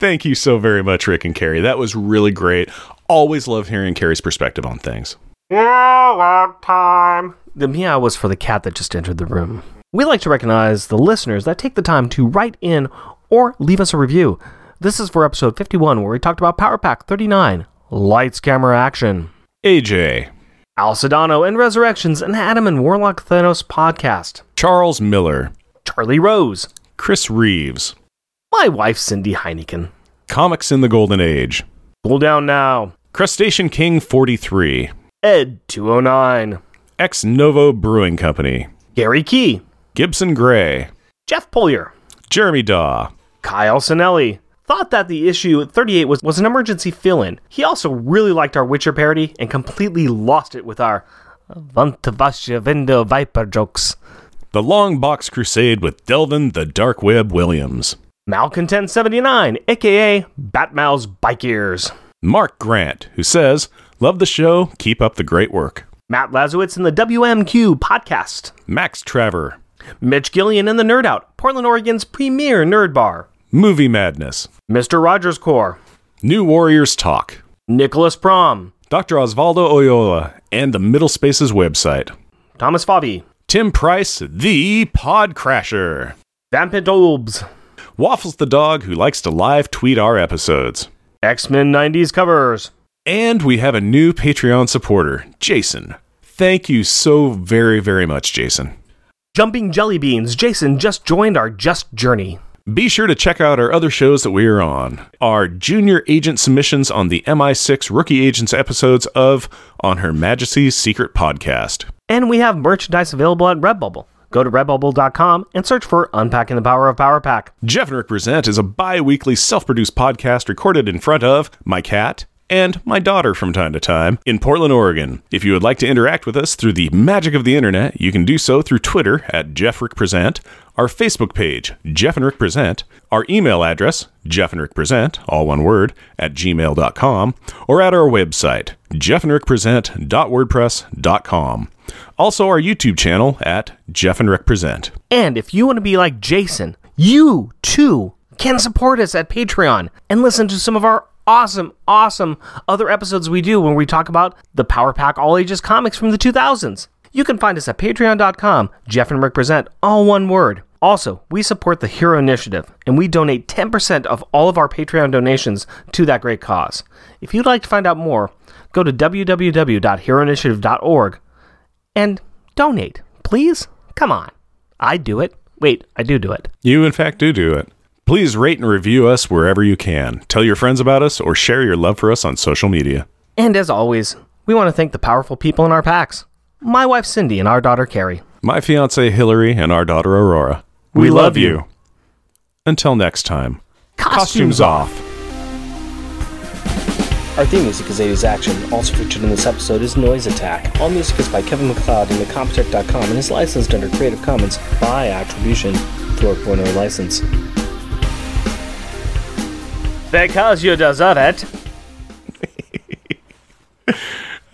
Thank you so very much, Rick and Carrie. That was really great. Always love hearing Carrie's perspective on things. Meow time. The meow was for the cat that just entered the room. We like to recognize the listeners that take the time to write in or leave us a review. This is for episode 51, where we talked about Power Pack 39 Lights, Camera, Action. AJ, Al Sedano and Resurrections, an Adam and Warlock Thanos podcast. Charles Miller, Charlie Rose. Chris Reeves, My wife, Cindy Heineken. Comics in the Golden Age, Cool down now. Crustacean King 43, Ed 209. Ex Novo Brewing Company, Gary Key. Gibson Gray, Jeff Polier. Jeremy Daw, Kyle Sinelli thought that the issue 38 was, was an emergency fill in. He also really liked our Witcher parody and completely lost it with our Vantavasha Vendo Viper jokes. The Long Box Crusade with Delvin the Dark Web Williams, Malcontent79, aka Batmouse Bike Ears. Mark Grant, who says, Love the show, keep up the great work. Matt Lazowitz in the WMQ podcast. Max Trevor, Mitch Gillian in the Nerd Out, Portland, Oregon's premier nerd bar. Movie Madness, Mr. Rogers Core. New Warriors Talk, Nicholas Prom. Dr. Osvaldo Oyola, and the Middle Spaces website. Thomas Fabi. Tim Price, the Pod Crasher. Vampint Olbs. Waffles the dog who likes to live tweet our episodes. X Men 90s covers. And we have a new Patreon supporter, Jason. Thank you so very, very much, Jason. Jumping Jelly Beans. Jason just joined our Just Journey. Be sure to check out our other shows that we are on. Our junior agent submissions on the MI6 Rookie Agents episodes of On Her Majesty's Secret Podcast. And we have merchandise available at Redbubble. Go to redbubble.com and search for Unpacking the Power of Power Pack. Jeff and Rick Present is a bi weekly self produced podcast recorded in front of my cat and my daughter from time to time in Portland, Oregon. If you would like to interact with us through the magic of the internet, you can do so through Twitter at Jeff Rick Present, our Facebook page, Jeff and Rick Present, our email address, Jeff and Rick Present, all one word, at gmail.com, or at our website, Jeff and Rick jeffandrickpresent.wordpress.com. Also, our YouTube channel at Jeff and Rick Present. And if you want to be like Jason, you too can support us at Patreon and listen to some of our awesome, awesome other episodes we do when we talk about the Power Pack All Ages comics from the 2000s. You can find us at patreon.com, Jeff and Rick Present, all one word. Also, we support the Hero Initiative, and we donate 10% of all of our Patreon donations to that great cause. If you'd like to find out more, go to www.heroinitiative.org and donate, please. Come on. I do it. Wait, I do do it. You, in fact, do do it. Please rate and review us wherever you can. Tell your friends about us or share your love for us on social media. And as always, we want to thank the powerful people in our packs. My wife Cindy and our daughter Carrie. My fiance Hillary and our daughter Aurora. We love you. Until next time. Costumes, off. Our theme music is 80s Action. Also featured in this episode is Noise Attack. All music is by Kevin MacLeod and Incompetech.com and is licensed under Creative Commons by attribution 4.0 license. Because you deserve it.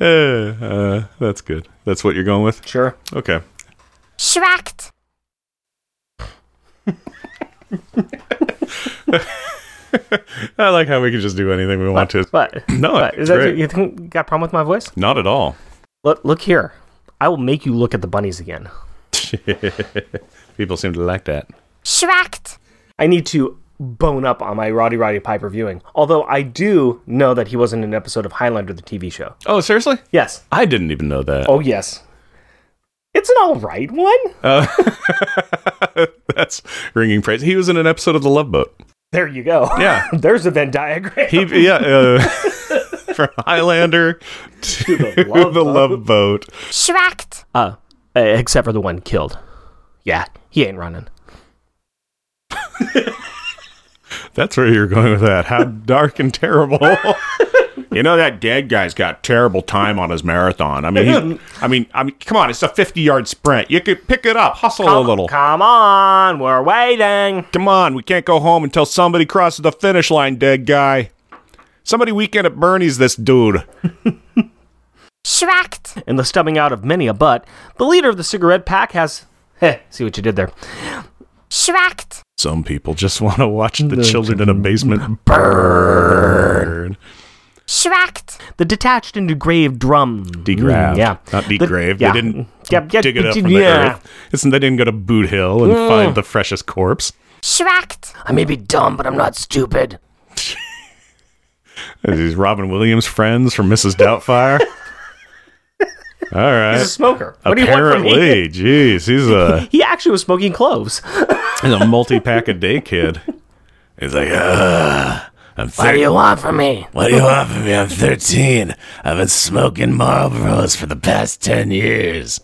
Uh, uh, that's good. That's what you're going with? Sure. Okay. Schracked. I like how we can just do anything we want to. But No, what, it's is that great. you think you got a problem with my voice? Not at all. Look, look here. I will make you look at the bunnies again. People seem to like that. Schracked. I need to bone up on my Rowdy Roddy Piper viewing. Although I do know that he was in an episode of Highlander, the TV show. Oh, seriously? Yes. I didn't even know that. Oh, yes. It's an all right one. That's ringing praise. He was in an episode of The Love Boat. There you go. Yeah. There's a Venn diagram. He, yeah, uh, from Highlander to the the Love Love, Boat. Schracked. uh, uh, except for the one killed. Yeah, he ain't running. That's where you're going with that. How dark and terrible. you know that dead guy's got terrible time on his marathon. I mean, I mean, I mean, come on, it's a 50 yard sprint. You could pick it up, hustle a little. Come on, we're waiting. Come on, we can't go home until somebody crosses the finish line, dead guy. Somebody weekend at Bernie's this dude. Schracked. In the stubbing out of many a butt, the leader of the cigarette pack has. Heh, see what you did there. Schracked. Some people just want to watch the children in a basement burn. Schracked. The detached and degraved drum. Degraved. Mm, yeah. Not The- yeah. They didn't Yeah, yeah, dig it up from the yeah. earth. It's, they didn't go to Boot Hill and find the freshest corpse. Schracked. I may be dumb, but I'm not stupid. Are these Robin Williams friends from Mrs. Doubtfire? All right. He's a smoker. What do you want from me? Apparently, jeez, he's a He actually was smoking cloves. He's a multi-pack a day kid. He's like, I'm What do you want from me? What do you want from me? I'm 13. I've been smoking Marlboros for the past 10 years.